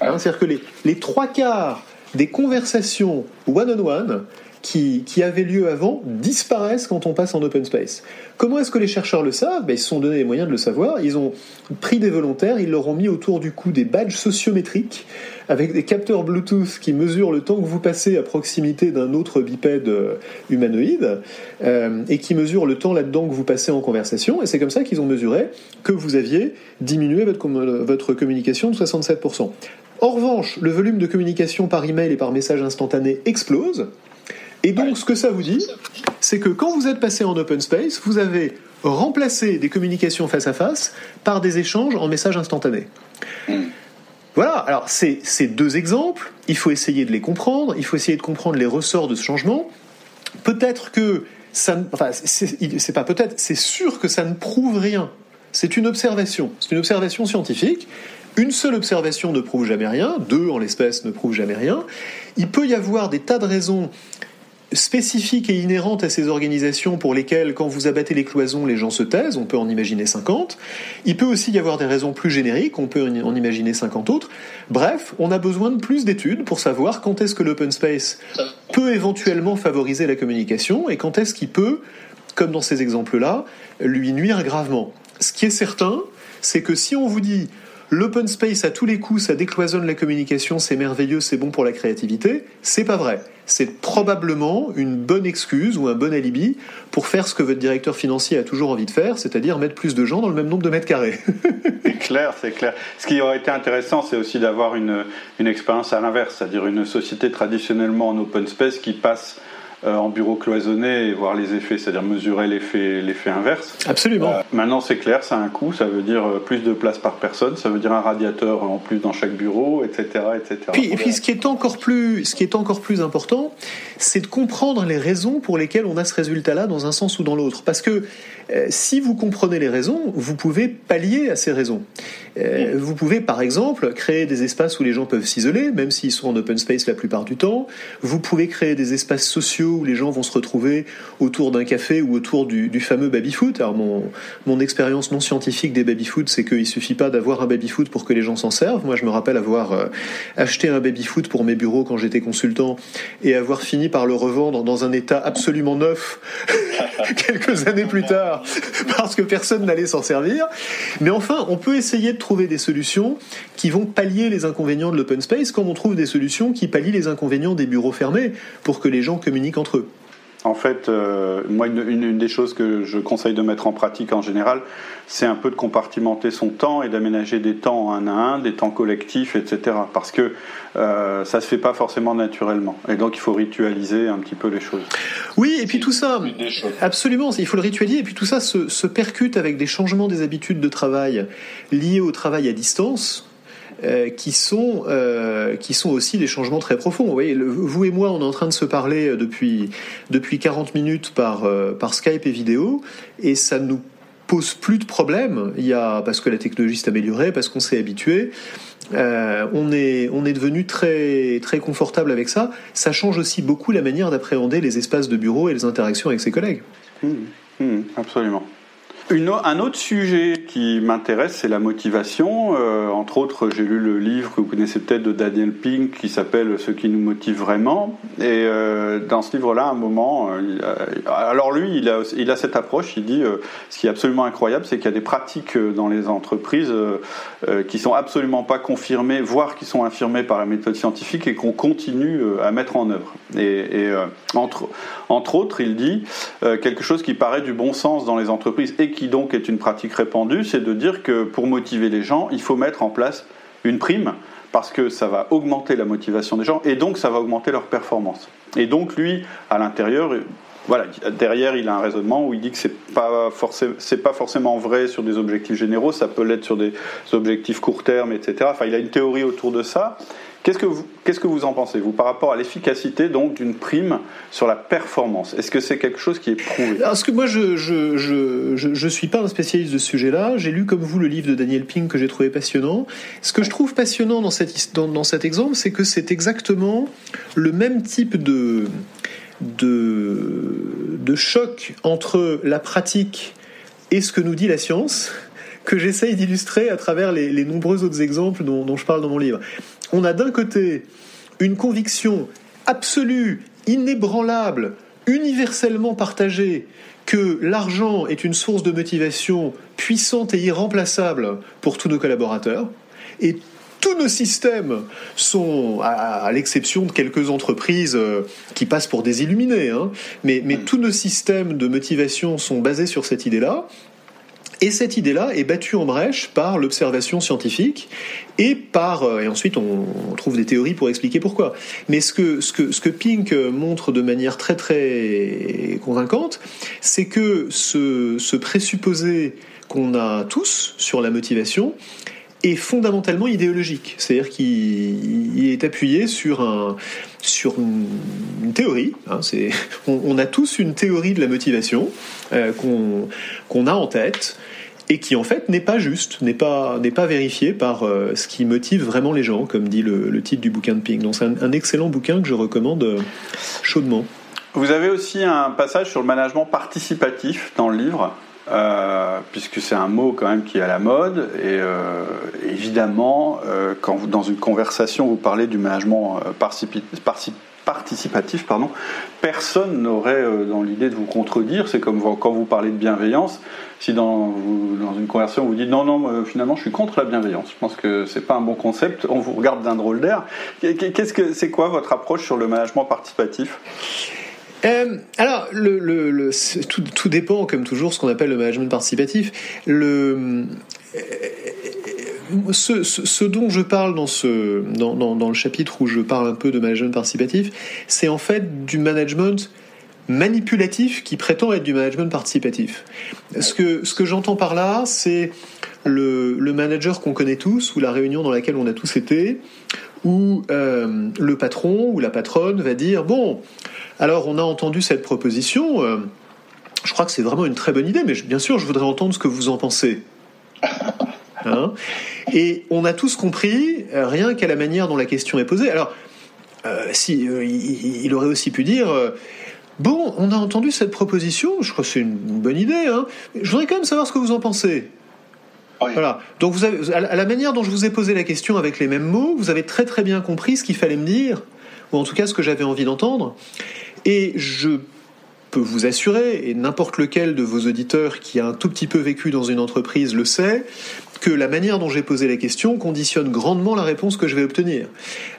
Hein, c'est-à-dire que les, les trois quarts des conversations one-on-one qui, qui, avaient lieu avant disparaissent quand on passe en open space. Comment est-ce que les chercheurs le savent? Ben, Ils se sont donné les moyens de le savoir. Ils ont pris des volontaires, ils leur ont mis autour du cou des badges sociométriques avec des capteurs Bluetooth qui mesurent le temps que vous passez à proximité d'un autre bipède euh, humanoïde euh, et qui mesurent le temps là-dedans que vous passez en conversation. Et c'est comme ça qu'ils ont mesuré que vous aviez diminué votre, votre communication de 67%. En revanche, le volume de communication par email et par message instantané explose. Et donc, ce que ça vous dit, c'est que quand vous êtes passé en open space, vous avez remplacé des communications face à face par des échanges en message instantané. Voilà, alors ces deux exemples, il faut essayer de les comprendre, il faut essayer de comprendre les ressorts de ce changement. Peut-être que ça, enfin, c'est pas peut-être, c'est sûr que ça ne prouve rien. C'est une observation, c'est une observation scientifique. Une seule observation ne prouve jamais rien, deux en l'espèce ne prouvent jamais rien. Il peut y avoir des tas de raisons spécifiques et inhérentes à ces organisations pour lesquelles, quand vous abattez les cloisons, les gens se taisent, on peut en imaginer 50. Il peut aussi y avoir des raisons plus génériques, on peut en imaginer 50 autres. Bref, on a besoin de plus d'études pour savoir quand est-ce que l'open space peut éventuellement favoriser la communication et quand est-ce qu'il peut, comme dans ces exemples-là, lui nuire gravement. Ce qui est certain, c'est que si on vous dit l'open space à tous les coups, ça décloisonne la communication, c'est merveilleux, c'est bon pour la créativité, c'est pas vrai c'est probablement une bonne excuse ou un bon alibi pour faire ce que votre directeur financier a toujours envie de faire, c'est-à-dire mettre plus de gens dans le même nombre de mètres carrés. (laughs) c'est clair, c'est clair. Ce qui aurait été intéressant, c'est aussi d'avoir une, une expérience à l'inverse, c'est-à-dire une société traditionnellement en open space qui passe en bureau cloisonné et voir les effets, c'est-à-dire mesurer l'effet, l'effet inverse. Absolument. Euh, maintenant, c'est clair, ça a un coût, ça veut dire euh, plus de place par personne, ça veut dire un radiateur en plus dans chaque bureau, etc. etc. Puis, et puis, ce qui est encore plus, ce qui est encore plus important, c'est de comprendre les raisons pour lesquelles on a ce résultat-là dans un sens ou dans l'autre. Parce que si vous comprenez les raisons, vous pouvez pallier à ces raisons. Vous pouvez, par exemple, créer des espaces où les gens peuvent s'isoler, même s'ils sont en open space la plupart du temps. Vous pouvez créer des espaces sociaux où les gens vont se retrouver autour d'un café ou autour du, fameux baby-foot. Alors mon, mon expérience non scientifique des baby-foot, c'est qu'il suffit pas d'avoir un baby-foot pour que les gens s'en servent. Moi, je me rappelle avoir euh, acheté un baby-foot pour mes bureaux quand j'étais consultant et avoir fini par le revendre dans un état absolument neuf (laughs) quelques années plus tard parce que personne n'allait s'en servir. Mais enfin, on peut essayer de trouver des solutions qui vont pallier les inconvénients de l'open space comme on trouve des solutions qui pallient les inconvénients des bureaux fermés pour que les gens communiquent entre eux. En fait, euh, moi, une, des choses que je conseille de mettre en pratique en général, c'est un peu de compartimenter son temps et d'aménager des temps un à un, des temps collectifs, etc. Parce que euh, ça se fait pas forcément naturellement. Et donc, il faut ritualiser un petit peu les choses. Oui, et puis tout ça, absolument, il faut le ritualiser. Et puis tout ça se percute avec des changements des habitudes de travail liés au travail à distance euh, qui sont euh, qui sont aussi des changements très profonds. Vous et moi, on est en train de se parler euh, depuis depuis 40 minutes par par Skype et vidéo, et ça nous pose plus de problèmes. Il y a parce que la technologie s'est améliorée, parce qu'on s'est habitué. on est on est devenu très très confortable avec ça. Ça change aussi beaucoup la manière d'appréhender les espaces de bureau et les interactions avec ses collègues. Mmh, mmh, absolument un autre sujet qui m'intéresse, c'est la motivation. Euh, entre autres, j'ai lu le livre que vous connaissez peut-être de Daniel Pink qui s'appelle Ce qui nous motive vraiment. Et euh, dans ce livre-là, à un moment, euh, alors lui, il a, cette approche. Il dit ce qui est absolument incroyable, c'est qu'il y a des pratiques dans les entreprises qui sont absolument pas confirmées, voire qui sont infirmées par la méthode scientifique et qu'on continue à mettre en œuvre. Et, entre, entre autres, il dit quelque chose qui paraît du bon sens dans les entreprises et donc est une pratique répandue, c'est de dire que pour motiver les gens, il faut mettre en place une prime parce que ça va augmenter la motivation des gens et donc ça va augmenter leur performance. Et donc lui, à l'intérieur, voilà, derrière, il a un raisonnement où il dit que c'est pas pas forcément vrai sur des objectifs généraux, ça peut l'être sur des objectifs court terme, etc. Enfin, il a une théorie autour de ça. Qu'est-ce que vous, qu'est-ce que vous en pensez, vous, par rapport à l'efficacité donc d'une prime sur la performance? Est-ce que c'est quelque chose qui est prouvé? Parce que moi, je je, je, je, suis pas un spécialiste de ce sujet-là. J'ai lu, comme vous, le livre de Daniel Pink que j'ai trouvé passionnant. Ce que je trouve passionnant dans, cette, dans, dans cet exemple, c'est que c'est exactement le même type de, de, de choc entre la pratique et ce que nous dit la science que j'essaye d'illustrer à travers les, les, nombreux autres exemples dont, je parle dans mon livre on a d'un côté une conviction absolue, inébranlable, universellement partagée que l'argent est une source de motivation puissante et irremplaçable pour tous nos collaborateurs, et tous nos systèmes sont, à, l'exception de quelques entreprises euh, qui passent pour des illuminés, hein, mais, mais tous nos systèmes de motivation sont basés sur cette idée-là, et cette idée-là est battue en brèche par l'observation scientifique et par euh, et ensuite on, trouve des théories pour expliquer pourquoi. Mais ce que ce que ce que Pink montre de manière très très convaincante, c'est que ce, ce présupposé qu'on a tous sur la motivation est fondamentalement idéologique. C'est-à-dire qu'il est appuyé sur, un, sur une, théorie. Hein, (laughs) on, a tous une théorie de la motivation euh, qu'on a en tête et qui en fait n'est pas juste, n'est pas, n'est pas vérifié par euh, ce qui motive vraiment les gens, comme dit le, titre du bouquin de Pink. Donc c'est un, excellent bouquin que je recommande euh, chaudement. Vous avez aussi un passage sur le management participatif dans le livre. Euh, puisque c'est un mot quand même qui est à la mode. Et euh, évidemment, euh, quand vous, dans une conversation, vous parlez du management participatif, pardon, personne n'aurait dans l'idée de vous contredire. C'est comme quand vous parlez de bienveillance. Si dans, dans une conversation vous dites non, non, finalement je suis contre la bienveillance, je pense que c'est pas un bon concept, on vous regarde d'un drôle d'air. Qu'est-ce que c'est quoi votre approche sur le management participatif? Euh, alors, tout, dépend, comme toujours, ce qu'on appelle le management participatif. Euh, ce, dont je parle dans, le chapitre où je parle un peu de management participatif, c'est en fait du management manipulatif qui prétend être du management participatif. Ce que j'entends par là, c'est le, manager qu'on connaît tous, ou la réunion dans laquelle on a tous été, où euh, le patron ou la patronne va dire, bon, alors, on a entendu cette proposition. Euh, je crois que c'est vraiment une très bonne idée, mais bien sûr, je voudrais entendre ce que vous en pensez. (laughs) Hein? Et on a tous compris, euh, rien qu'à la manière dont la question est posée. Alors, euh, si, il, aurait aussi pu dire. Bon, on a entendu cette proposition, je crois que c'est une bonne idée. Hein. Je voudrais quand même savoir ce que vous en pensez. Voilà. Donc, vous avez, à la manière dont je vous ai posé la question avec les mêmes mots, vous avez très très bien compris ce qu'il fallait me dire, ou en tout cas ce que j'avais envie d'entendre. Et je peux vous assurer, et n'importe lequel de vos auditeurs qui a un tout petit peu vécu dans une entreprise le sait, que la manière dont j'ai posé la question conditionne grandement la réponse que je vais obtenir.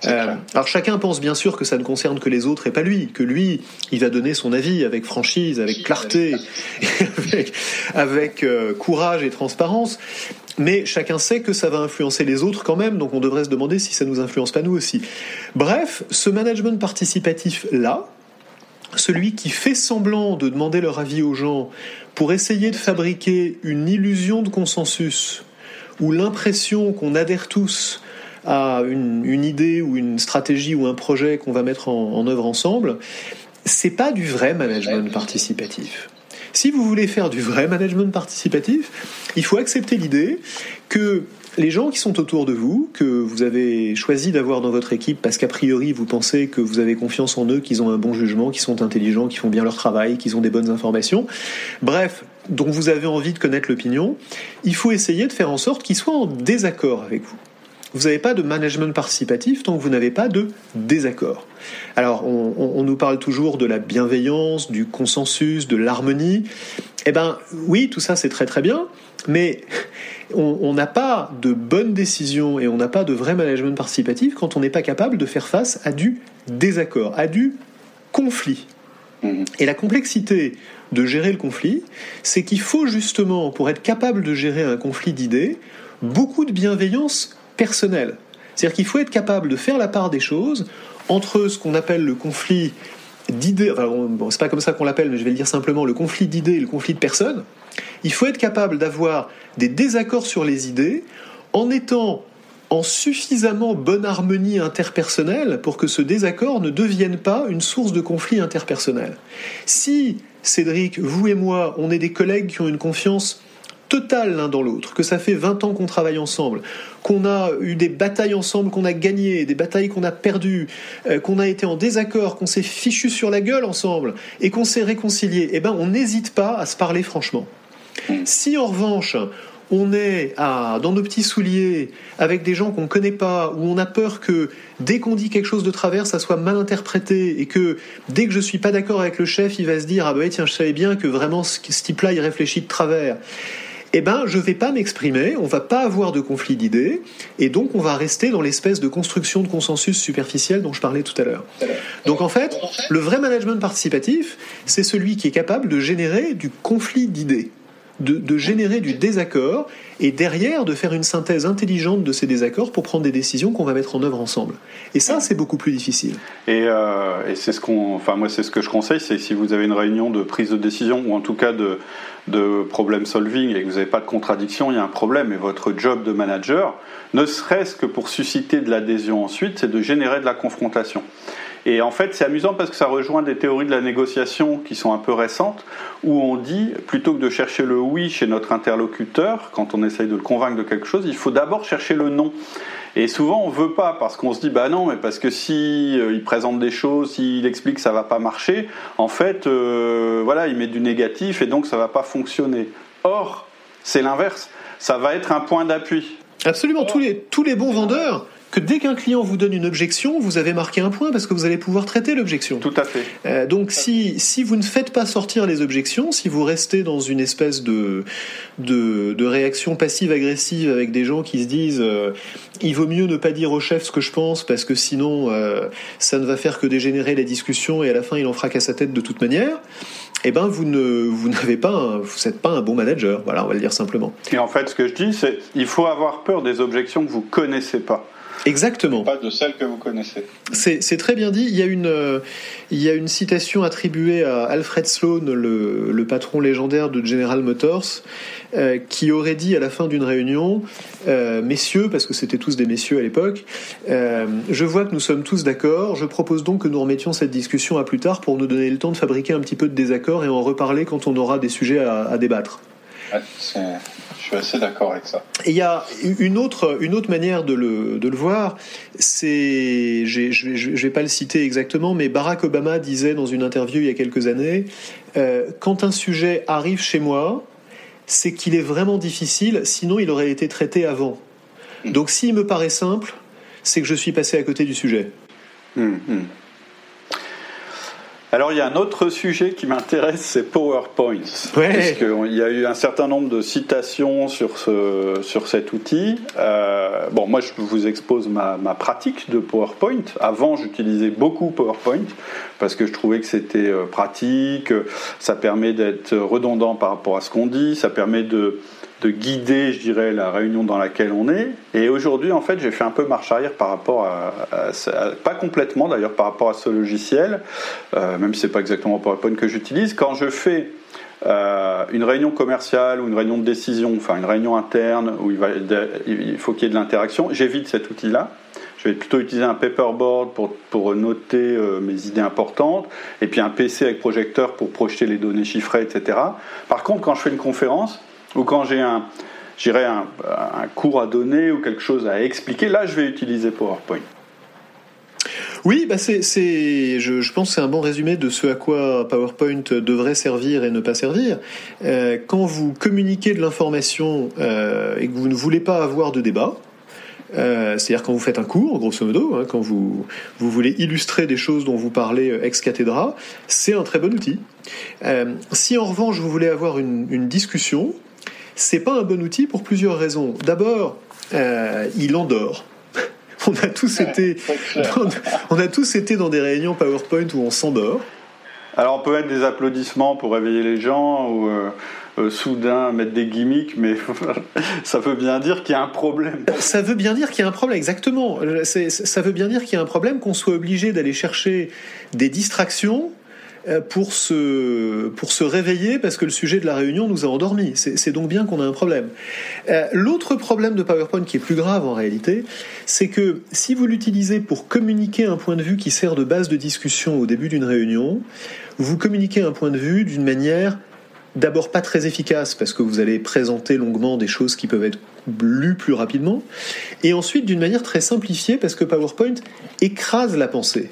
Euh, alors chacun pense bien sûr que ça ne concerne que les autres et pas lui, que lui, il va donner son avis avec franchise, avec clarté, (laughs) avec, euh, courage et transparence. Mais chacun sait que ça va influencer les autres quand même, donc on devrait se demander si ça nous influence pas nous aussi. Bref, ce management participatif là, celui qui fait semblant de demander leur avis aux gens pour essayer de fabriquer une illusion de consensus ou l'impression qu'on adhère tous à une, idée ou une stratégie ou un projet qu'on va mettre en, en œuvre ensemble, c'est pas du vrai management participatif. Si vous voulez faire du vrai management participatif, il faut accepter l'idée que les gens qui sont autour de vous, que vous avez choisi d'avoir dans votre équipe parce qu'a priori vous pensez que vous avez confiance en eux, qu'ils ont un bon jugement, qu'ils sont intelligents, qu'ils font bien leur travail, qu'ils ont des bonnes informations, bref, dont vous avez envie de connaître l'opinion, il faut essayer de faire en sorte qu'ils soient en désaccord avec vous. Vous n'avez pas de management participatif tant que vous n'avez pas de désaccord. Alors, on, on, nous parle toujours de la bienveillance, du consensus, de l'harmonie. Eh ben, oui, tout ça c'est très très bien, mais (laughs) on n'a pas de bonnes décisions et on n'a pas de vrai management participatif quand on n'est pas capable de faire face à du désaccord, à du conflit. Mhm. Et la complexité de gérer le conflit, c'est qu'il faut justement, pour être capable de gérer un conflit d'idées, beaucoup de bienveillance personnelle. C'est-à-dire qu'il faut être capable de faire la part des choses entre ce qu'on appelle le conflit d'idées, enfin bon, c'est pas comme ça qu'on l'appelle, mais je vais le dire simplement, le conflit d'idées et le conflit de personnes, il faut être capable d'avoir des désaccords sur les idées en étant en suffisamment bonne harmonie interpersonnelle pour que ce désaccord ne devienne pas une source de conflit interpersonnel. Si, Cédric, vous et moi, on est des collègues qui ont une confiance totale l'un dans l'autre, que ça fait 20 ans qu'on travaille ensemble, qu'on a eu des batailles ensemble qu'on a gagnées, des batailles qu'on a perdues, euh, qu'on a été en désaccord, qu'on s'est fichu sur la gueule ensemble et qu'on s'est réconcilié, eh ben on n'hésite pas à se parler franchement. Si en revanche on est dans nos petits souliers avec des gens qu'on ne connaît pas, où on a peur que dès qu'on dit quelque chose de travers, ça soit mal interprété et que dès que je suis pas d'accord avec le chef, il va se dire ah bah tiens je savais bien que vraiment ce, type-là il réfléchit de travers. Eh ben, je vais pas m'exprimer, on va pas avoir de conflit d'idées, et donc on va rester dans l'espèce de construction de consensus superficiel dont je parlais tout à l'heure. Donc en fait, le vrai management participatif, c'est celui qui est capable de générer du conflit d'idées de, générer du désaccord et derrière de faire une synthèse intelligente de ces désaccords pour prendre des décisions qu'on va mettre en œuvre ensemble. Et ça, c'est beaucoup plus difficile. Et, euh, c'est ce qu'on, moi, c'est ce que je conseille, c'est si vous avez une réunion de prise de décision ou en tout cas de, de problem solving et que vous n'avez pas de contradiction, il y a un problème. Et votre job de manager, ne serait-ce que pour susciter de l'adhésion ensuite, c'est de générer de la confrontation. Et en fait, c'est amusant parce que ça rejoint des théories de la négociation qui sont un peu récentes, où on dit, plutôt que de chercher le oui chez notre interlocuteur, quand on essaye de le convaincre de quelque chose, il faut d'abord chercher le non. Et souvent, on veut pas parce qu'on se dit bah non, mais parce que si euh, présente des choses, s'il explique que ça va pas marcher, en fait, euh, voilà, il met du négatif et donc ça va pas fonctionner. Or, c'est l'inverse. Ça va être un point d'appui. Absolument, tous les, tous les bons vendeurs que dès qu'un client vous donne une objection, vous avez marqué un point parce que vous allez pouvoir traiter l'objection. Tout à fait. Euh, donc si, si vous ne faites pas sortir les objections, si vous restez dans une espèce de, de, de réaction passive-agressive avec des gens qui se disent euh, il vaut mieux ne pas dire au chef ce que je pense parce que sinon euh, ça ne va faire que dégénérer les discussions et à la fin il en fera qu'à sa tête de toute manière, eh ben vous ne vous n'avez pas vous n'êtes pas un bon manager. Voilà, on va le dire simplement. Et en fait, ce que je dis, c'est il faut avoir peur des objections que vous connaissez pas. Exactement. Pas de celle que vous connaissez. C'est très bien dit. Il y, a une, euh, il y a une citation attribuée à Alfred Sloan, le, le patron légendaire de General Motors, euh, qui aurait dit à la fin d'une réunion, euh, messieurs, parce que c'était tous des messieurs à l'époque, je vois que nous sommes tous d'accord, je propose donc que nous remettions cette discussion à plus tard pour nous donner le temps de fabriquer un petit peu de désaccord et en reparler quand on aura des sujets à, à débattre. Ouais, je suis assez d'accord avec ça. Et il y a une autre, une autre manière de le, de le voir, c'est, je ne vais pas le citer exactement, mais Barack Obama disait dans une interview il y a quelques années, euh, quand un sujet arrive chez moi, c'est qu'il est vraiment difficile, sinon il aurait été traité avant. Hmm. Donc s'il me paraît simple, c'est que je suis passé à côté du sujet. Hmm, hmm. Alors il y a un autre sujet qui m'intéresse, c'est PowerPoint. Ouais. Parce qu'il y a eu un certain nombre de citations sur, ce, sur cet outil. Euh, bon, moi je vous expose ma, ma pratique de PowerPoint. Avant j'utilisais beaucoup PowerPoint parce que je trouvais que c'était euh, pratique, ça permet d'être redondant par rapport à ce qu'on dit, ça permet de de guider, je dirais, la réunion dans laquelle on est. Et aujourd'hui, en fait, j'ai fait un peu marche arrière par rapport à, pas complètement d'ailleurs, par rapport à ce logiciel, euh, même si c'est pas exactement PowerPoint que j'utilise. Quand je fais euh, une réunion commerciale ou une réunion de décision, enfin une réunion interne où il, faut qu'il y ait de l'interaction, j'évite cet outil-là. Je vais plutôt utiliser un paperboard pour, pour noter euh, mes idées importantes, et puis un PC avec projecteur pour projeter les données chiffrées, etc. Par contre, quand je fais une conférence, ou quand j'ai un, un, un cours à donner ou quelque chose à expliquer, là je vais utiliser PowerPoint. Oui, bah c'est, je, je, pense que c'est un bon résumé de ce à quoi PowerPoint devrait servir et ne pas servir. Euh, quand vous communiquez de l'information euh, et que vous ne voulez pas avoir de débat, euh, c'est-à-dire quand vous faites un cours, grosso modo, hein, quand vous, vous voulez illustrer des choses dont vous parlez ex cathedra, c'est un très bon outil. si en revanche vous voulez avoir une, une discussion, c'est pas un bon outil pour plusieurs raisons. D'abord, euh, il endort. (laughs) on a tous été, dans, on a tous été dans des réunions PowerPoint où on s'endort. Alors on peut mettre des applaudissements pour réveiller les gens ou euh, euh, soudain mettre des gimmicks, mais (laughs) ça veut bien dire qu'il y a un problème. Ça veut bien dire qu'il y a un problème, exactement. Ça veut bien dire qu'il y a un problème qu'on soit obligé d'aller chercher des distractions pour se, pour se réveiller parce que le sujet de la réunion nous a endormis. C'est donc bien qu'on a un problème. Euh, l'autre problème de PowerPoint qui est plus grave en réalité, c'est que si vous l'utilisez pour communiquer un point de vue qui sert de base de discussion au début d'une réunion, vous communiquez un point de vue d'une manière d'abord pas très efficace parce que vous allez présenter longuement des choses qui peuvent être lues plus rapidement, et ensuite d'une manière très simplifiée parce que PowerPoint écrase la pensée.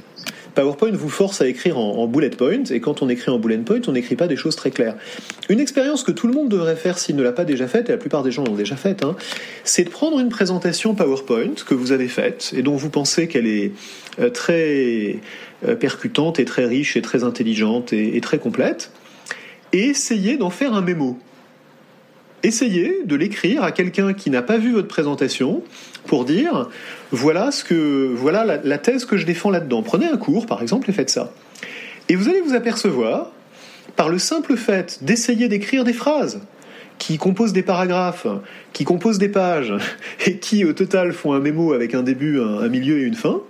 PowerPoint vous force à écrire en, bullet point, et quand on écrit en bullet point, on n'écrit pas des choses très claires. Une expérience que tout le monde devrait faire s'il ne l'a pas déjà faite, et la plupart des gens l'ont déjà faite, hein, c'est de prendre une présentation PowerPoint que vous avez faite, et dont vous pensez qu'elle est euh, très euh, percutante et très riche et très intelligente et très complète, et essayez d'en faire un mémo. Essayez de l'écrire à quelqu'un qui n'a pas vu votre présentation pour dire voilà ce que voilà la, thèse que je défends là-dedans. Prenez un cours par exemple et faites ça. Et vous allez vous apercevoir par le simple fait d'essayer d'écrire des phrases qui composent des paragraphes, qui composent des pages (laughs) et qui au total font un mémo avec un début, un milieu et une fin,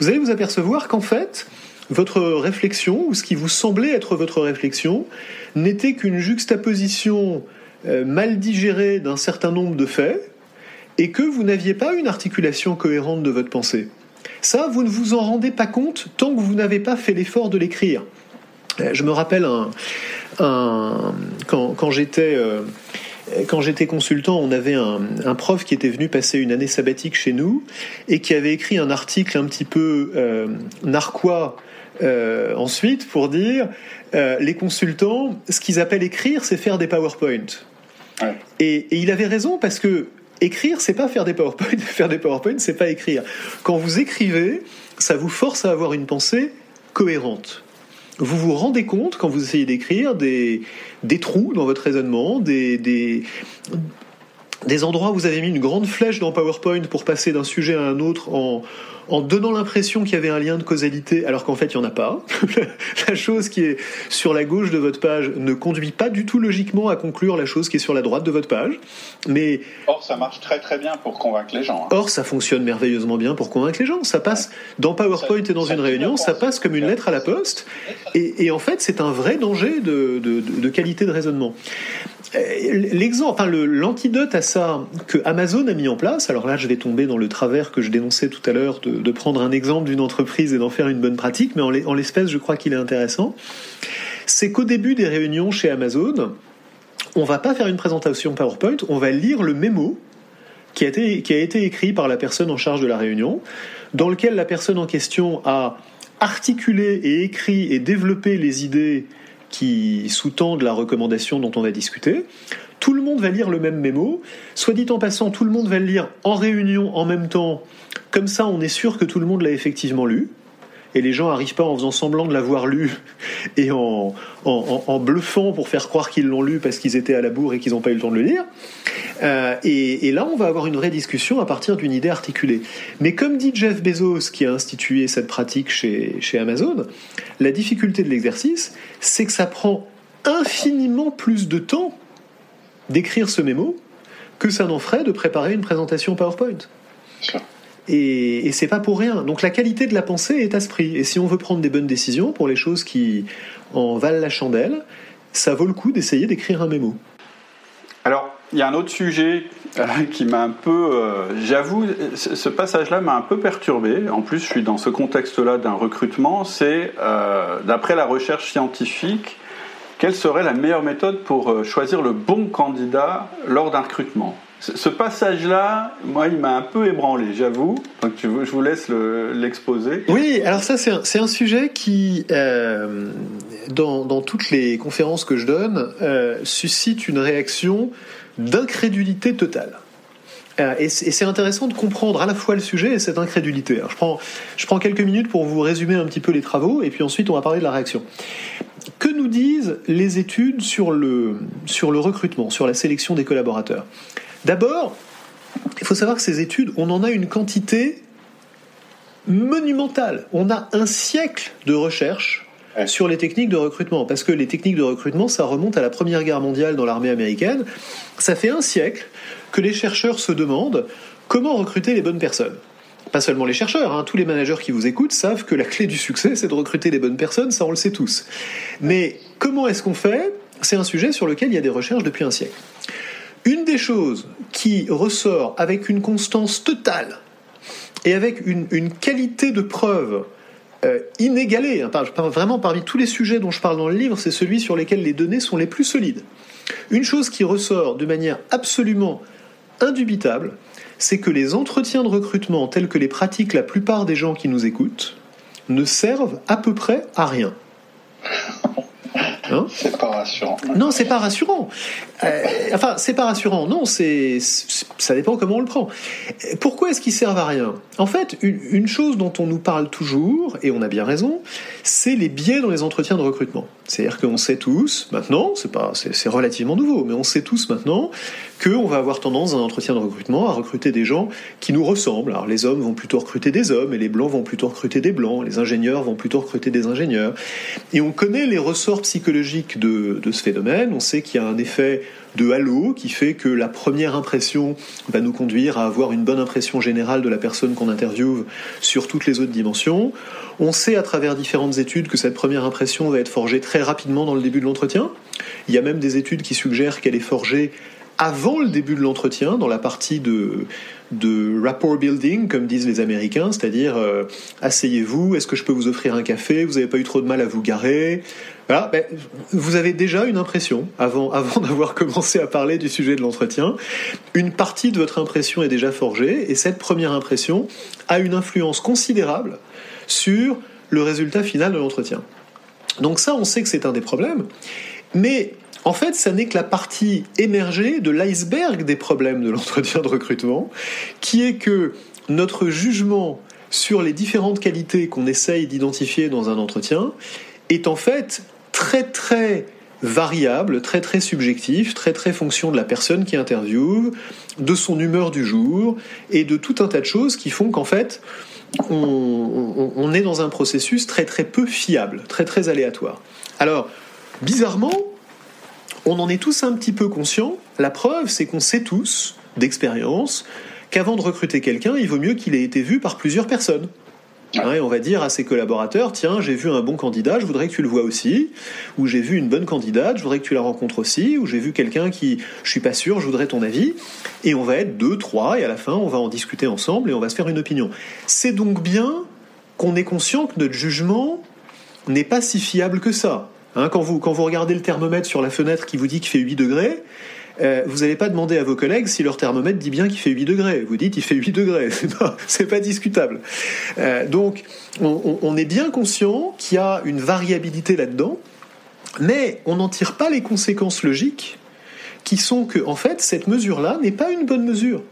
vous allez vous apercevoir qu'en fait, votre réflexion, ou ce qui vous semblait être votre réflexion, n'était qu'une juxtaposition euh, mal digérée d'un certain nombre de faits, et que vous n'aviez pas une articulation cohérente de votre pensée. Ça, vous ne vous en rendez pas compte tant que vous n'avez pas fait l'effort de l'écrire. Euh, je me rappelle un, quand, j'étais euh, quand j'étais consultant, on avait un, prof qui était venu passer une année sabbatique chez nous et qui avait écrit un article un petit peu narquois euh, ensuite pour dire euh, les consultants, ce qu'ils appellent écrire, c'est faire des PowerPoint. Et, il avait raison parce que écrire, c'est pas faire des PowerPoint. (laughs) faire des PowerPoint, c'est pas écrire. Quand vous écrivez, ça vous force à avoir une pensée cohérente. Vous vous rendez compte, quand vous essayez d'écrire, des, des trous dans votre raisonnement, des, des, des endroits où vous avez mis une grande flèche dans PowerPoint pour passer d'un sujet à un autre en, en donnant l'impression qu'il y avait un lien de causalité alors qu'en fait il n'y en a pas. (laughs) la chose qui est sur la gauche de votre page ne conduit pas du tout logiquement à conclure la chose qui est sur la droite de votre page. Mais Or ça marche très très bien pour convaincre les gens. Hein. Or ça fonctionne merveilleusement bien pour convaincre les gens. Ça passe dans PowerPoint et dans une réunion, ça passe comme une lettre à la poste. Et, en fait c'est un vrai danger de qualité de raisonnement. Euh, l'exemple, enfin l'antidote à ça que Amazon a mis en place, alors là je vais tomber dans le travers que je dénonçais tout à l'heure de, prendre un exemple d'une entreprise et d'en faire une bonne pratique, mais en l'espèce je crois qu'il est intéressant, c'est qu'au début des réunions chez Amazon, on va pas faire une présentation PowerPoint, on va lire le mémo qui a été, qui a été écrit par la personne en charge de la réunion, dans lequel la personne en question a articulé et écrit et développé les idées qui sous-tendent la recommandation dont on a discuté. Tout le monde va lire le même mémo. Soit dit en passant, tout le monde va le lire en réunion en même temps. Comme ça, on est sûr que tout le monde l'a effectivement lu et les gens n'arrivent pas en faisant semblant de l'avoir lu (laughs) et en, bluffant pour faire croire qu'ils l'ont lu parce qu'ils étaient à la bourre et qu'ils n'ont pas eu le temps de le lire. Euh, et, là, on va avoir une vraie discussion à partir d'une idée articulée. Mais comme dit Jeff Bezos, qui a institué cette pratique chez, chez Amazon, la difficulté de l'exercice, c'est que ça prend infiniment plus de temps d'écrire ce mémo que ça n'en ferait de préparer une présentation PowerPoint. Et, c'est pas pour rien. Donc la qualité de la pensée est à ce prix. Et si on veut prendre des bonnes décisions pour les choses qui en valent la chandelle, ça vaut le coup d'essayer d'écrire un mémo. Alors, il y a un autre sujet euh, qui m'a un peu, euh, j'avoue, ce passage-là m'a un peu perturbé. En plus, je suis dans ce contexte-là d'un recrutement. C'est, euh, d'après la recherche scientifique, quelle serait la meilleure méthode pour choisir le bon candidat lors d'un recrutement? Ce passage-là, moi, il m'a un peu ébranlé, j'avoue. Donc, je vous laisse l'exposer. oui, alors ça, c'est un, sujet qui, euh, dans, toutes les conférences que je donne, euh, suscite une réaction d'incrédulité totale. Euh, et c'est intéressant de comprendre à la fois le sujet et cette incrédulité. Je, prends, je prends quelques minutes pour vous résumer un petit peu les travaux, et puis ensuite, on va parler de la réaction. Que nous disent les études sur le, sur le recrutement, sur la sélection des collaborateurs? D'abord, il faut savoir que ces études, on en a une quantité monumentale. On a un siècle de recherche sur les techniques de recrutement, parce que les techniques de recrutement, ça remonte à la Première Guerre mondiale dans l'armée américaine. Ça fait un siècle que les chercheurs se demandent comment recruter les bonnes personnes. pas seulement les chercheurs, hein, tous les managers qui vous écoutent savent que la clé du succès, c'est de recruter les bonnes personnes, ça on le sait tous. Mais comment est-ce qu'on fait? C'est un sujet sur lequel il y a des recherches depuis un siècle. Une des choses qui ressort avec une constance totale et avec une, qualité de preuve euh, inégalée, hein, vraiment parmi tous les sujets dont je parle dans le livre, c'est celui sur lequel les données sont les plus solides. Une chose qui ressort de manière absolument indubitable, c'est que les entretiens de recrutement tels que les pratiquent la plupart des gens qui nous écoutent ne servent à peu près à rien. (laughs) Hein c'est pas rassurant. Non, c'est pas rassurant. Euh, enfin, c'est pas rassurant. Non, c'est ça dépend comment on le prend. Pourquoi est-ce qu'ils servent à rien? En fait, une, chose dont on nous parle toujours et on a bien raison, c'est les biais dans les entretiens de recrutement. C'est-à-dire qu'on sait tous maintenant, c'est pas, c'est relativement nouveau, mais on sait tous maintenant qu'on va avoir tendance dans un entretien de recrutement à recruter des gens qui nous ressemblent. Alors les hommes vont plutôt recruter des hommes et les blancs vont plutôt recruter des blancs, les ingénieurs vont plutôt recruter des ingénieurs. Et on connaît les ressorts psychologiques de, ce phénomène, on sait qu'il y a un effet de halo qui fait que la première impression va nous conduire à avoir une bonne impression générale de la personne qu'on interviewe sur toutes les autres dimensions. On sait à travers différentes études que cette première impression va être forgée très rapidement dans le début de l'entretien. Il y a même des études qui suggèrent qu'elle est forgée avant le début de l'entretien, dans la partie de, de rapport building, comme disent les Américains, c'est-à-dire euh, asseyez-vous, est-ce que je peux vous offrir un café, vous n'avez pas eu trop de mal à vous garer? Voilà, ben, vous avez déjà une impression, avant, (laughs) avant d'avoir commencé à parler du sujet de l'entretien, une partie de votre impression est déjà forgée, et cette première impression a une influence considérable sur le résultat final de l'entretien. Donc ça, on sait que c'est un des problèmes, mais en fait, ça n'est que la partie émergée de l'iceberg des problèmes de l'entretien de recrutement, qui est que notre jugement sur les différentes qualités qu'on essaye d'identifier dans un entretien est en fait très très variable, très très subjectif, très très fonction de la personne qui interviewe, de son humeur du jour et de tout un tas de choses qui font qu'en fait on, on, est dans un processus très très peu fiable, très très aléatoire. Alors bizarrement, on en est tous un petit peu conscients. La preuve, c'est qu'on sait tous, d'expérience, qu'avant de recruter quelqu'un, il vaut mieux qu'il ait été vu par plusieurs personnes. on va dire à ses collaborateurs, tiens, j'ai vu un bon candidat, je voudrais que tu le vois aussi, ou j'ai vu une bonne candidate, je voudrais que tu la rencontres aussi, ou j'ai vu quelqu'un qui, je suis pas sûr, je voudrais ton avis, et on va être deux, trois, et à la fin, on va en discuter ensemble et on va se faire une opinion. C'est donc bien qu'on est conscient que notre jugement n'est pas si fiable que ça. Hein, quand, vous, regardez le thermomètre sur la fenêtre qui vous dit qu'il fait 8 degrés, euh, vous n'allez pas demander à vos collègues si leur thermomètre dit bien qu'il fait 8 degrés. Vous dites il fait 8 degrés. (laughs) C'est pas, pas discutable. Euh, donc, on, on, est bien conscient qu'il y a une variabilité là-dedans, mais on n'en tire pas les conséquences logiques qui sont que, en fait, cette mesure-là n'est pas une bonne mesure.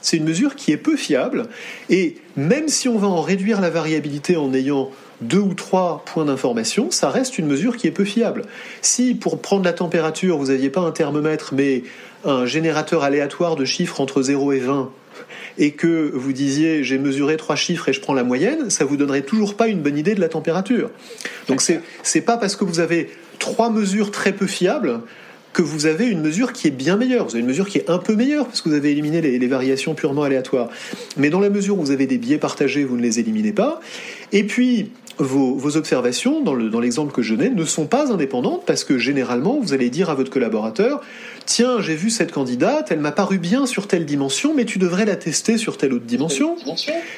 C'est une mesure qui est peu fiable, et même si on va en réduire la variabilité en ayant deux ou trois points d'information, ça reste une mesure qui est peu fiable. Si pour prendre la température, vous n'aviez pas un thermomètre, mais un générateur aléatoire de chiffres entre 0 et 20, et que vous disiez j'ai mesuré trois chiffres et je prends la moyenne, ça vous donnerait toujours pas une bonne idée de la température. Donc c'est c'est pas parce que vous avez trois mesures très peu fiables que vous avez une mesure qui est bien meilleure. Vous avez une mesure qui est un peu meilleure parce que vous avez éliminé les, variations purement aléatoires. Mais dans la mesure où vous avez des biais partagés, vous ne les éliminez pas. Et puis, vos, observations, dans l'exemple que je donnais, ne sont pas indépendantes parce que généralement, vous allez dire à votre collaborateur Tiens, j'ai vu cette candidate, elle m'a paru bien sur telle dimension, mais tu devrais la tester sur telle autre dimension.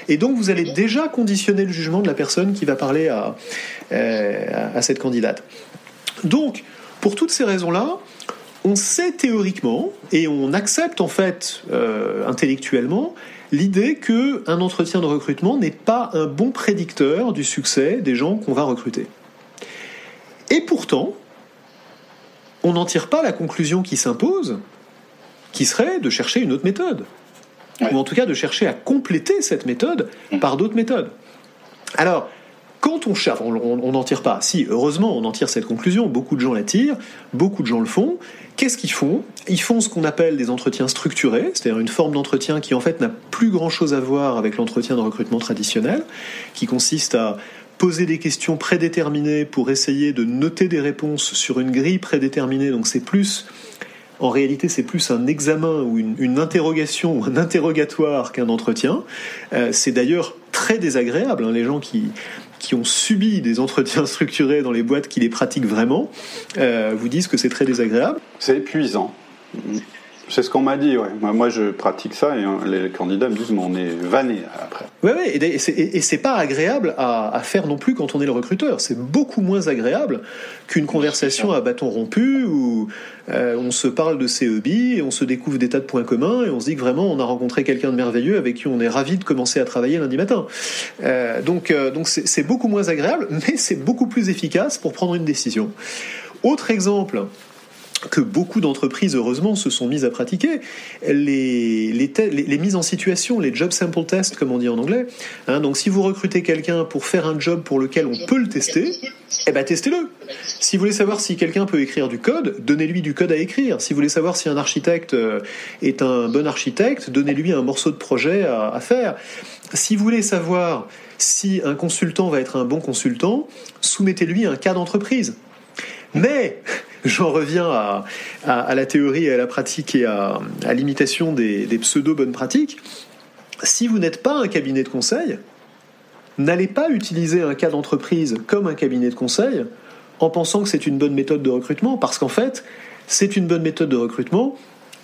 Et donc, vous allez déjà conditionner le jugement de la personne qui va parler à, euh, à cette candidate. Donc, pour toutes ces raisons-là, on sait théoriquement et on accepte en fait euh, intellectuellement l'idée que un entretien de recrutement n'est pas un bon prédicteur du succès des gens qu'on va recruter. Et pourtant, on n'en tire pas la conclusion qui s'impose, qui serait de chercher une autre méthode. Ou en tout cas de chercher à compléter cette méthode par d'autres méthodes. Alors, quand on cherche, on n'en tire pas. Si, heureusement, on en tire cette conclusion. Beaucoup de gens la tirent, beaucoup de gens le font. Qu'est-ce qu'ils font? Ils font ce qu'on appelle des entretiens structurés, c'est-à-dire une forme d'entretien qui en fait n'a plus grand-chose à voir avec l'entretien de recrutement traditionnel, qui consiste à poser des questions prédéterminées pour essayer de noter des réponses sur une grille prédéterminée. Donc c'est plus En réalité, c'est plus un examen ou une, interrogation ou un interrogatoire qu'un entretien. Euh, c'est d'ailleurs très désagréable. Hein, les gens qui, qui ont subi des entretiens (laughs) structurés dans les boîtes qui les pratiquent vraiment euh, vous disent que c'est très désagréable. C'est épuisant. C'est ce qu'on m'a dit, ouais. Moi, je pratique ça et hein, les candidats me disent, mais on est vanné après. Oui, ouais, et, c'est pas agréable à, faire non plus quand on est le recruteur. C'est beaucoup moins agréable qu'une conversation à bâton rompu où euh, on se parle de CEB et on se découvre des tas de points communs et on se dit que vraiment on a rencontré quelqu'un de merveilleux avec qui on est ravi de commencer à travailler lundi matin. Euh, donc, euh, donc c'est beaucoup moins agréable, (laughs) mais c'est beaucoup plus efficace pour prendre une décision. Autre exemple que beaucoup d'entreprises, heureusement, se sont mises à pratiquer, les, les, mises en situation, les job sample tests, comme on dit en anglais. Hein, donc, si vous recrutez quelqu'un pour faire un job pour lequel on peut le tester, eh ben, testez-le. Si vous voulez savoir si quelqu'un peut écrire du code, donnez-lui du code à écrire. Si vous voulez savoir si un architecte euh, est un bon architecte, donnez-lui un morceau de projet à, à faire. Si vous voulez savoir si un consultant va être un bon consultant, soumettez-lui un cas d'entreprise. Mais j'en reviens à, la théorie et à la pratique et à, l'imitation des, pseudo-bonnes pratiques. Si vous n'êtes pas un cabinet de conseil, n'allez pas utiliser un cas d'entreprise comme un cabinet de conseil en pensant que c'est une bonne méthode de recrutement, parce qu'en fait, c'est une bonne méthode de recrutement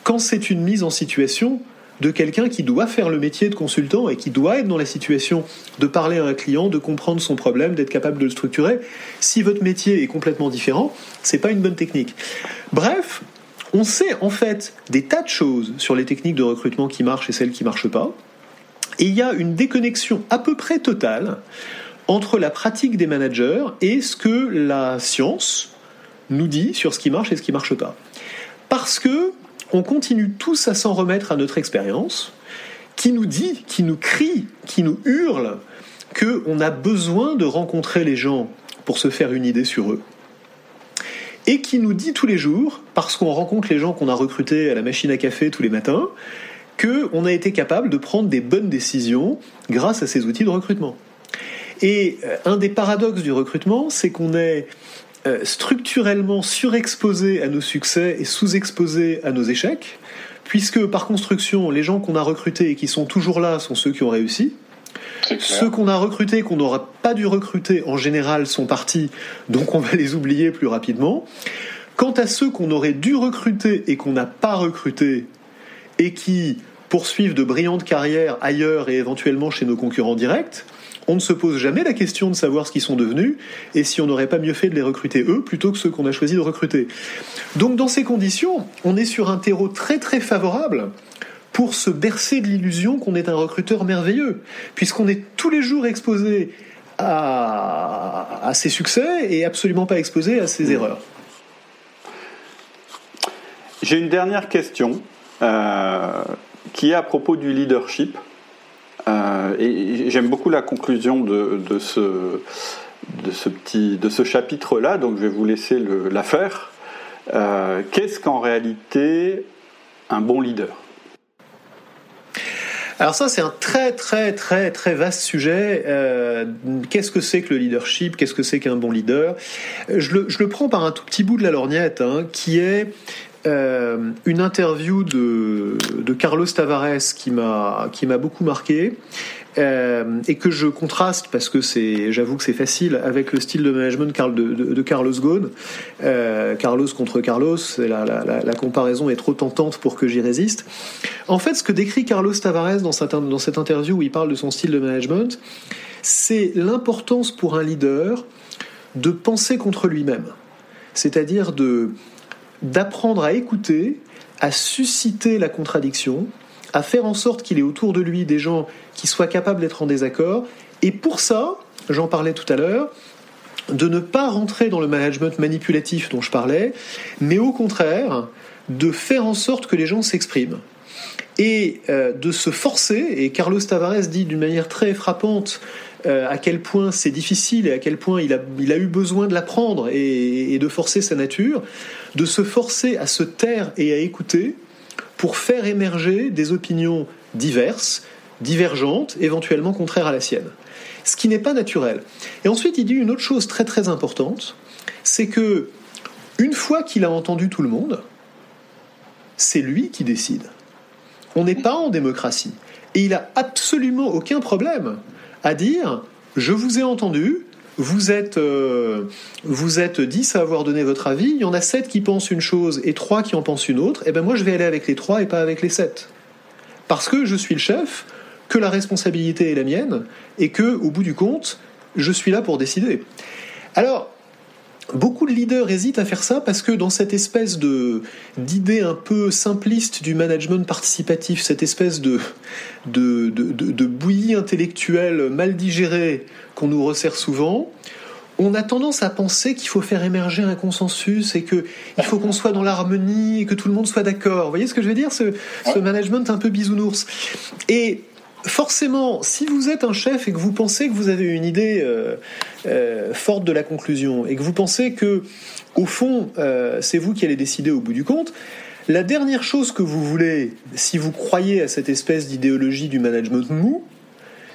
quand c'est une mise en situation de quelqu'un qui doit faire le métier de consultant et qui doit être dans la situation de parler à un client, de comprendre son problème, d'être capable de le structurer. Si votre métier est complètement différent, c'est pas une bonne technique. Bref, on sait en fait des tas de choses sur les techniques de recrutement qui marchent et celles qui marchent pas. Et il y a une déconnexion à peu près totale entre la pratique des managers et ce que la science nous dit sur ce qui marche et ce qui marche pas. Parce que on continue tous à s'en remettre à notre expérience, qui nous dit, qui nous crie, qui nous hurle qu'on a besoin de rencontrer les gens pour se faire une idée sur eux. Et qui nous dit tous les jours, parce qu'on rencontre les gens qu'on a recrutés à la machine à café tous les matins, qu'on a été capable de prendre des bonnes décisions grâce à ces outils de recrutement. Et euh, un des paradoxes du recrutement, c'est qu'on est structurellement surexposé à nos succès et sous-exposé à nos échecs, puisque par construction, les gens qu'on a recrutés et qui sont toujours là sont ceux qui ont réussi. Ceux qu'on a recrutés, qu'on n'aura pas dû recruter, en général, sont partis, donc on va les oublier plus rapidement. Quant à ceux qu'on aurait dû recruter et qu'on n'a pas recrutés, et qui poursuivent de brillantes carrières ailleurs et éventuellement chez nos concurrents directs, on ne se pose jamais la question de savoir ce qu'ils sont devenus et si on n'aurait pas mieux fait de les recruter eux plutôt que ceux qu'on a choisi de recruter. Donc dans ces conditions, on est sur un terreau très très favorable pour se bercer de l'illusion qu'on est un recruteur merveilleux, puisqu'on est tous les jours exposé à, ses succès et absolument pas exposé à ses erreurs. J'ai une dernière question euh, qui est à propos du leadership. Euh, et j'aime beaucoup la conclusion de, ce, petit, de ce chapitre-là, donc je vais vous laisser le, la faire. Euh, qu'est-ce qu'en réalité un bon leader? Alors ça, c'est un très très très très vaste sujet. Euh, qu'est-ce que c'est que le leadership? Qu'est-ce que c'est qu'un bon leader? Je le, je le, prends par un tout petit bout de la lorgnette, hein, qui est euh, une interview de, de Carlos Tavares qui m'a beaucoup marqué euh, et que je contraste parce que j'avoue que c'est facile avec le style de management de, Carlos Ghosn. Euh, Carlos contre Carlos, la, la, la, comparaison est trop tentante pour que j'y résiste. En fait, ce que décrit Carlos Tavares dans cette, dans cette interview où il parle de son style de management, c'est l'importance pour un leader de penser contre lui-même, c'est-à-dire de d'apprendre à écouter, à susciter la contradiction, à faire en sorte qu'il ait autour de lui des gens qui soient capables d'être en désaccord. Et pour ça, j'en parlais tout à l'heure, de ne pas rentrer dans le management manipulatif dont je parlais, mais au contraire, de faire en sorte que les gens s'expriment. Et euh, de se forcer, et Carlos Tavares dit d'une manière très frappante euh, à quel point c'est difficile et à quel point il a, eu besoin de l'apprendre et, et, de forcer sa nature, de se forcer à se taire et à écouter pour faire émerger des opinions diverses, divergentes, éventuellement contraires à la sienne. Ce qui n'est pas naturel. Et ensuite, il dit une autre chose très très importante, c'est que une fois qu'il a entendu tout le monde, c'est lui qui décide. On n'est pas en démocratie. Et il a absolument aucun problème à dire je vous ai entendu, vous êtes, euh, vous êtes 10 à avoir donné votre avis, il y en a 7 qui pensent une chose et 3 qui en pensent une autre, et eh bien moi je vais aller avec les 3 et pas avec les 7. Parce que je suis le chef, que la responsabilité est la mienne, et que, au bout du compte, je suis là pour décider. Alors, Beaucoup de leaders hésitent à faire ça parce que dans cette espèce de d'idée un peu simpliste du management participatif, cette espèce de de, de, bouillie intellectuelle mal digérée qu'on nous resserre souvent, on a tendance à penser qu'il faut faire émerger un consensus et que il faut qu'on soit dans l'harmonie et que tout le monde soit d'accord. Vous voyez ce que je veux dire ce, ce management un peu bisounours? Et forcément, si vous êtes un chef et que vous pensez que vous avez une idée euh, euh, forte de la conclusion et que vous pensez que, au fond, euh, c'est vous qui allez décider au bout du compte, la dernière chose que vous voulez, si vous croyez à cette espèce d'idéologie du management mou,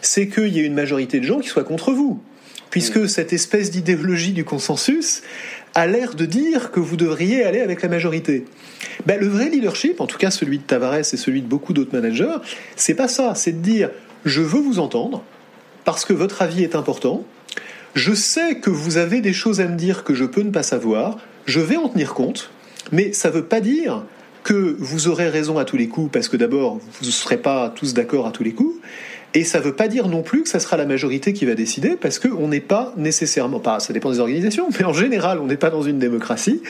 c'est qu'il y ait une majorité de gens qui soient contre vous. Puisque cette espèce d'idéologie du consensus a l'air de dire que vous devriez aller avec la majorité. Ben, le vrai leadership, en tout cas celui de Tavares et celui de beaucoup d'autres managers, c'est pas ça. C'est de dire je veux vous entendre parce que votre avis est important. Je sais que vous avez des choses à me dire que je peux ne pas savoir. Je vais en tenir compte, mais ça ne veut pas dire que vous aurez raison à tous les coups parce que d'abord vous ne serez pas tous d'accord à tous les coups. Et ça ne veut pas dire non plus que ça sera la majorité qui va décider, parce qu'on n'est pas nécessairement, pas, ça dépend des organisations, mais en général, on n'est pas dans une démocratie.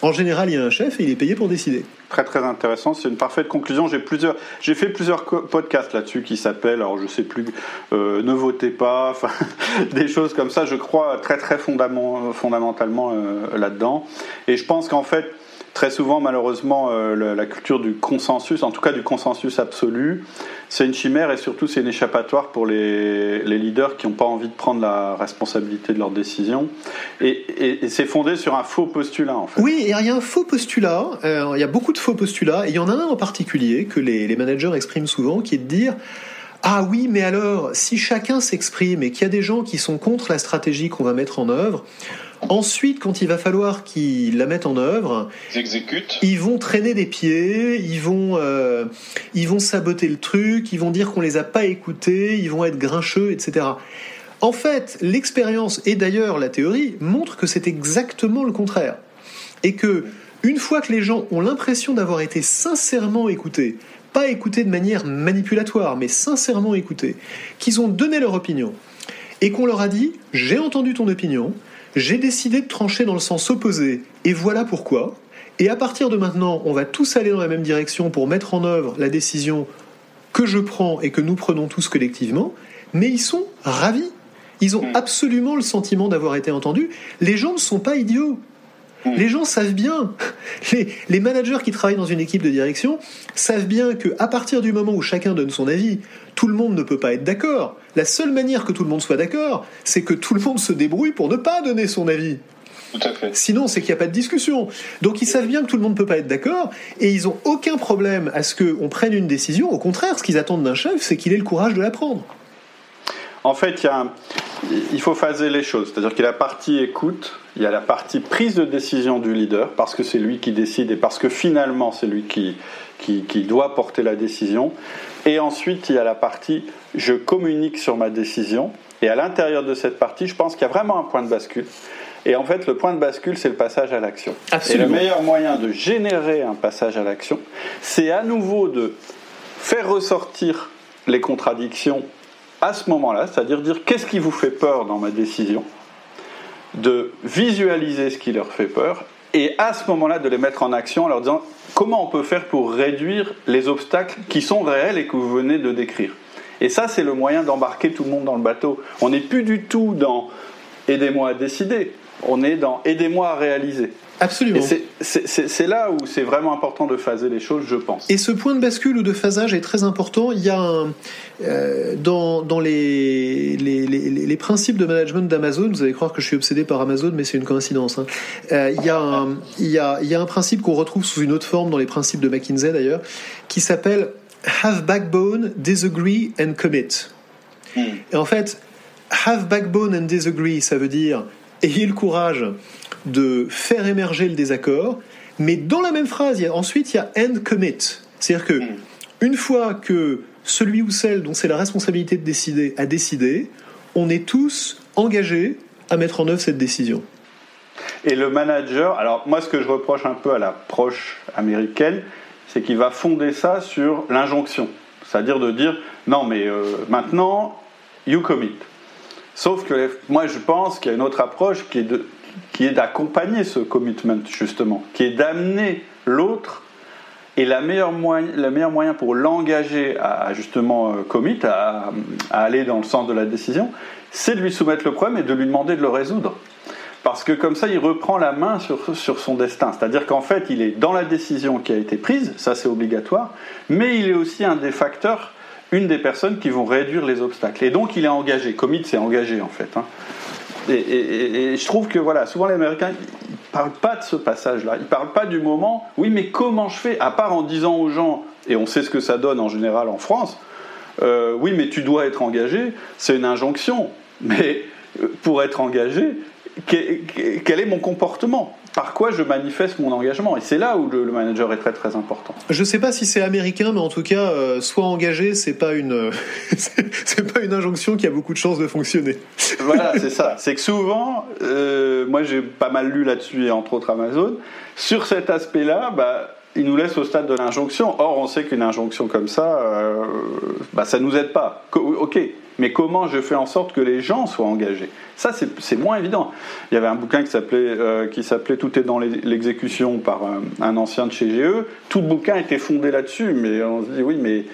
En général, il y a un chef et il est payé pour décider. Très très intéressant, c'est une parfaite conclusion. J'ai plusieurs, j'ai fait plusieurs podcasts là-dessus qui s'appellent, alors je sais plus, euh, ne votez pas, (laughs) des choses comme ça. Je crois très très fondamentalement euh, là-dedans. Et je pense qu'en fait très souvent, malheureusement, euh, la, culture du consensus, en tout cas du consensus absolu, c'est une chimère et surtout c'est une échappatoire pour les, leaders qui n'ont pas envie de prendre la responsabilité de leurs décisions. Et, c'est fondé sur un faux postulat, en fait. Oui, il y a un faux postulat, euh, il y a beaucoup de faux postulats, et il y en a un en particulier que les, les managers expriment souvent, qui est de dire ah oui, mais alors, si chacun s'exprime et qu'il y a des gens qui sont contre la stratégie qu'on va mettre en œuvre, Ensuite, quand il va falloir qu'ils la mettent en œuvre, ils, vont traîner des pieds, ils vont, euh, ils vont saboter le truc, ils vont dire qu'on les a pas écoutés, ils vont être grincheux, etc. En fait, l'expérience et d'ailleurs la théorie montrent que c'est exactement le contraire, et que une fois que les gens ont l'impression d'avoir été sincèrement écoutés, pas écoutés de manière manipulatoire, mais sincèrement écoutés, qu'ils ont donné leur opinion, et qu'on leur a dit j'ai entendu ton opinion, j'ai décidé de trancher dans le sens opposé, et voilà pourquoi. Et à partir de maintenant, on va tous aller dans la même direction pour mettre en œuvre la décision que je prends et que nous prenons tous collectivement, mais ils sont ravis. Ils ont mm. absolument le sentiment d'avoir été entendus. Les gens ne sont pas idiots. Mm. Les gens savent bien, (laughs) les, managers qui travaillent dans une équipe de direction savent bien qu'à partir du moment où chacun donne son avis, tout le monde ne peut pas être d'accord. La seule manière que tout le monde soit d'accord, c'est que tout le monde se débrouille pour ne pas donner son avis. Tout à fait. Sinon, c'est qu'il n'y a pas de discussion. Donc, ils savent bien que tout le monde ne peut pas être d'accord et ils n'ont aucun problème à ce qu'on prenne une décision. Au contraire, ce qu'ils attendent d'un chef, c'est qu'il ait le courage de la prendre. En fait, il, faut phaser les choses. C'est-à-dire qu'il y a la partie écoute, il y a la partie prise de décision du leader, parce que c'est lui qui décide et parce que finalement c'est lui qui, qui, doit porter la décision. Et ensuite, il y a la partie je communique sur ma décision. Et à l'intérieur de cette partie, je pense qu'il y a vraiment un point de bascule. Et en fait, le point de bascule, c'est le passage à l'action. Et le meilleur moyen de générer un passage à l'action, c'est à nouveau de faire ressortir les contradictions à ce moment-là, c'est-à-dire dire qu'est-ce qui vous fait peur dans ma décision, de visualiser ce qui leur fait peur, et à ce moment-là de les mettre en action en leur disant comment on peut faire pour réduire les obstacles qui sont réels et que vous venez de décrire? Et ça, c'est le moyen d'embarquer tout le monde dans le bateau. On n'est plus du tout dans aidez-moi à décider, on est dans aidez-moi à réaliser. Absolument. C'est là où c'est vraiment important de phaser les choses, je pense. Et ce point de bascule ou de phasage est très important. Il y a un, euh, dans, dans les, les, les, principes de management d'Amazon, vous allez croire que je suis obsédé par Amazon, mais c'est une coïncidence. Hein. Euh, il, y a un, il, y a, il y a un principe qu'on retrouve sous une autre forme dans les principes de McKinsey d'ailleurs, qui s'appelle Have backbone, disagree and commit. Hmm. Et en fait, have backbone and disagree, ça veut dire ayez le courage de faire émerger le désaccord, Mais dans la même phrase, il y a, ensuite, il y a end commit. C'est-à-dire que, une fois que celui ou celle dont c'est la responsabilité de décider a décidé, on est tous engagés à mettre en œuvre cette décision. Et le manager, alors moi ce que je reproche un peu à l'approche américaine, c'est qu'il va fonder ça sur l'injonction. C'est-à-dire de dire, non mais euh, maintenant, you commit. Sauf que moi je pense qu'il y a une autre approche qui est de, qui est d'accompagner ce commitment justement, qui est d'amener l'autre et la meilleure moyen, le meilleur moyen pour l'engager à, justement euh, commit, à, aller dans le sens de la décision, c'est de lui soumettre le problème et de lui demander de le résoudre. Parce que comme ça, il reprend la main sur, sur son destin. C'est-à-dire qu'en fait, il est dans la décision qui a été prise, ça c'est obligatoire, mais il est aussi un des facteurs, une des personnes qui vont réduire les obstacles. Et donc il est engagé. Commit, c'est engagé en fait. Hein. Et, je trouve que voilà, souvent les Américains, ils parlent pas de ce passage-là. Ils parlent pas du moment. Oui, mais comment je fais À part en disant aux gens, et on sait ce que ça donne en général en France. Euh, oui, mais tu dois être engagé. C'est une injonction. Mais euh, pour être engagé, quel est mon comportement? Par quoi je manifeste mon engagement. Et c'est là où le, manager est très très important. Je ne sais pas si c'est américain, mais en tout cas, euh, soit engagé, c'est pas une (laughs) c'est pas une injonction qui a beaucoup de chances de fonctionner. voilà, (laughs) c'est ça. C'est que souvent, euh, moi j'ai pas mal lu là-dessus et entre autres Amazon, sur cet aspect-là, bah il nous laisse au stade de l'injonction. Or, on sait qu'une injonction comme ça, euh, bah, ça nous aide pas. Ok, mais comment je fais en sorte que les gens soient engagés? Ça, c'est moins évident. Il y avait un bouquin qui s'appelait euh, Tout est dans l'exécution par un, ancien de chez GE. Tout le bouquin était fondé là-dessus, mais on se dit oui, mais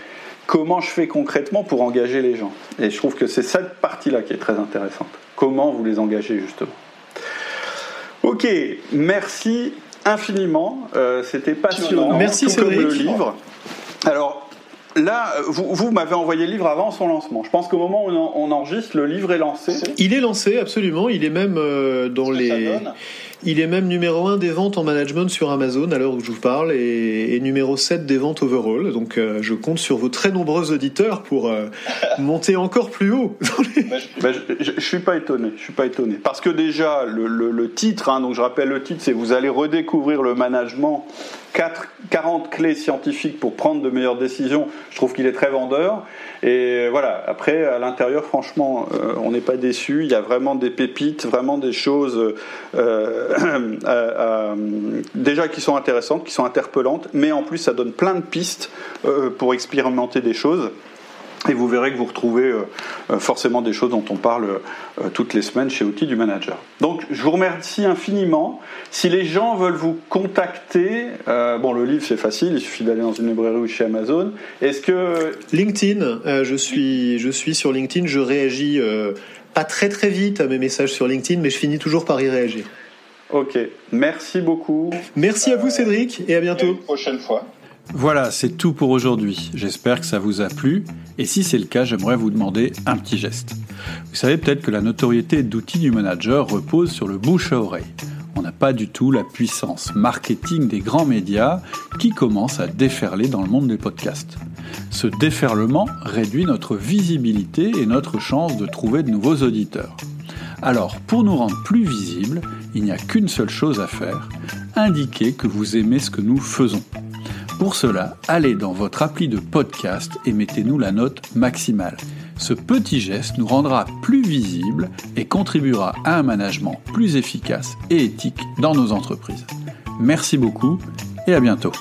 comment je fais concrètement pour engager les gens? Et je trouve que c'est cette partie-là qui est très intéressante. Comment vous les engagez justement? Ok, merci infiniment. Euh, c'était passionnant. Merci tout Cédric. Comme le livre. Alors, Là, vous, vous m'avez envoyé le livre avant son lancement. Je pense qu'au moment où on, enregistre, le livre est lancé. Il est lancé, absolument. Il est même euh, dans les. Il est même numéro 1 des ventes en management sur Amazon à l'heure où je vous parle et, numéro 7 des ventes overall. Donc euh, je compte sur vos très nombreux auditeurs pour euh, (laughs) monter encore plus haut. Bah, je, ne suis pas étonné. Je suis pas étonné parce que déjà le, titre, hein, donc je rappelle le titre, c'est vous allez redécouvrir le management 4, 40 clés scientifiques pour prendre de meilleures décisions, je trouve qu'il est très vendeur. Et voilà, après, à l'intérieur, franchement, euh, on n'est pas déçu. Il y a vraiment des pépites, vraiment des choses euh, euh, (clears throat) déjà qui sont intéressantes, qui sont interpellantes, mais en plus, ça donne plein de pistes pour expérimenter des choses. Et vous verrez que vous retrouvez euh, euh, forcément des choses dont on parle euh, toutes les semaines chez Outils du Manager. Donc je vous remercie infiniment. Si les gens veulent vous contacter, bon le livre c'est facile, il suffit d'aller dans une librairie ou chez Amazon. Est-ce que LinkedIn, je suis je suis sur LinkedIn, je réagis pas très très vite à mes messages sur LinkedIn, mais je finis toujours par y réagir. Ok, merci beaucoup. Merci à vous Cédric et à bientôt. une prochaine fois. Voilà, c'est tout pour aujourd'hui. J'espère que ça vous a plu. Et si c'est le cas, j'aimerais vous demander un petit geste. Vous savez peut-être que la notoriété d'outils du manager repose sur le bouche à oreille. On n'a pas du tout la puissance marketing des grands médias qui commencent à déferler dans le monde des podcasts. Ce déferlement réduit notre visibilité et notre chance de trouver de nouveaux auditeurs. Alors, pour nous rendre plus visibles, il n'y a qu'une seule chose à faire, indiquer que vous aimez ce que nous faisons. Pour cela, allez dans votre appli de podcast et mettez-nous la note maximale. Ce petit geste nous rendra plus visibles et contribuera à un management plus efficace et éthique dans nos entreprises. Merci beaucoup et à bientôt.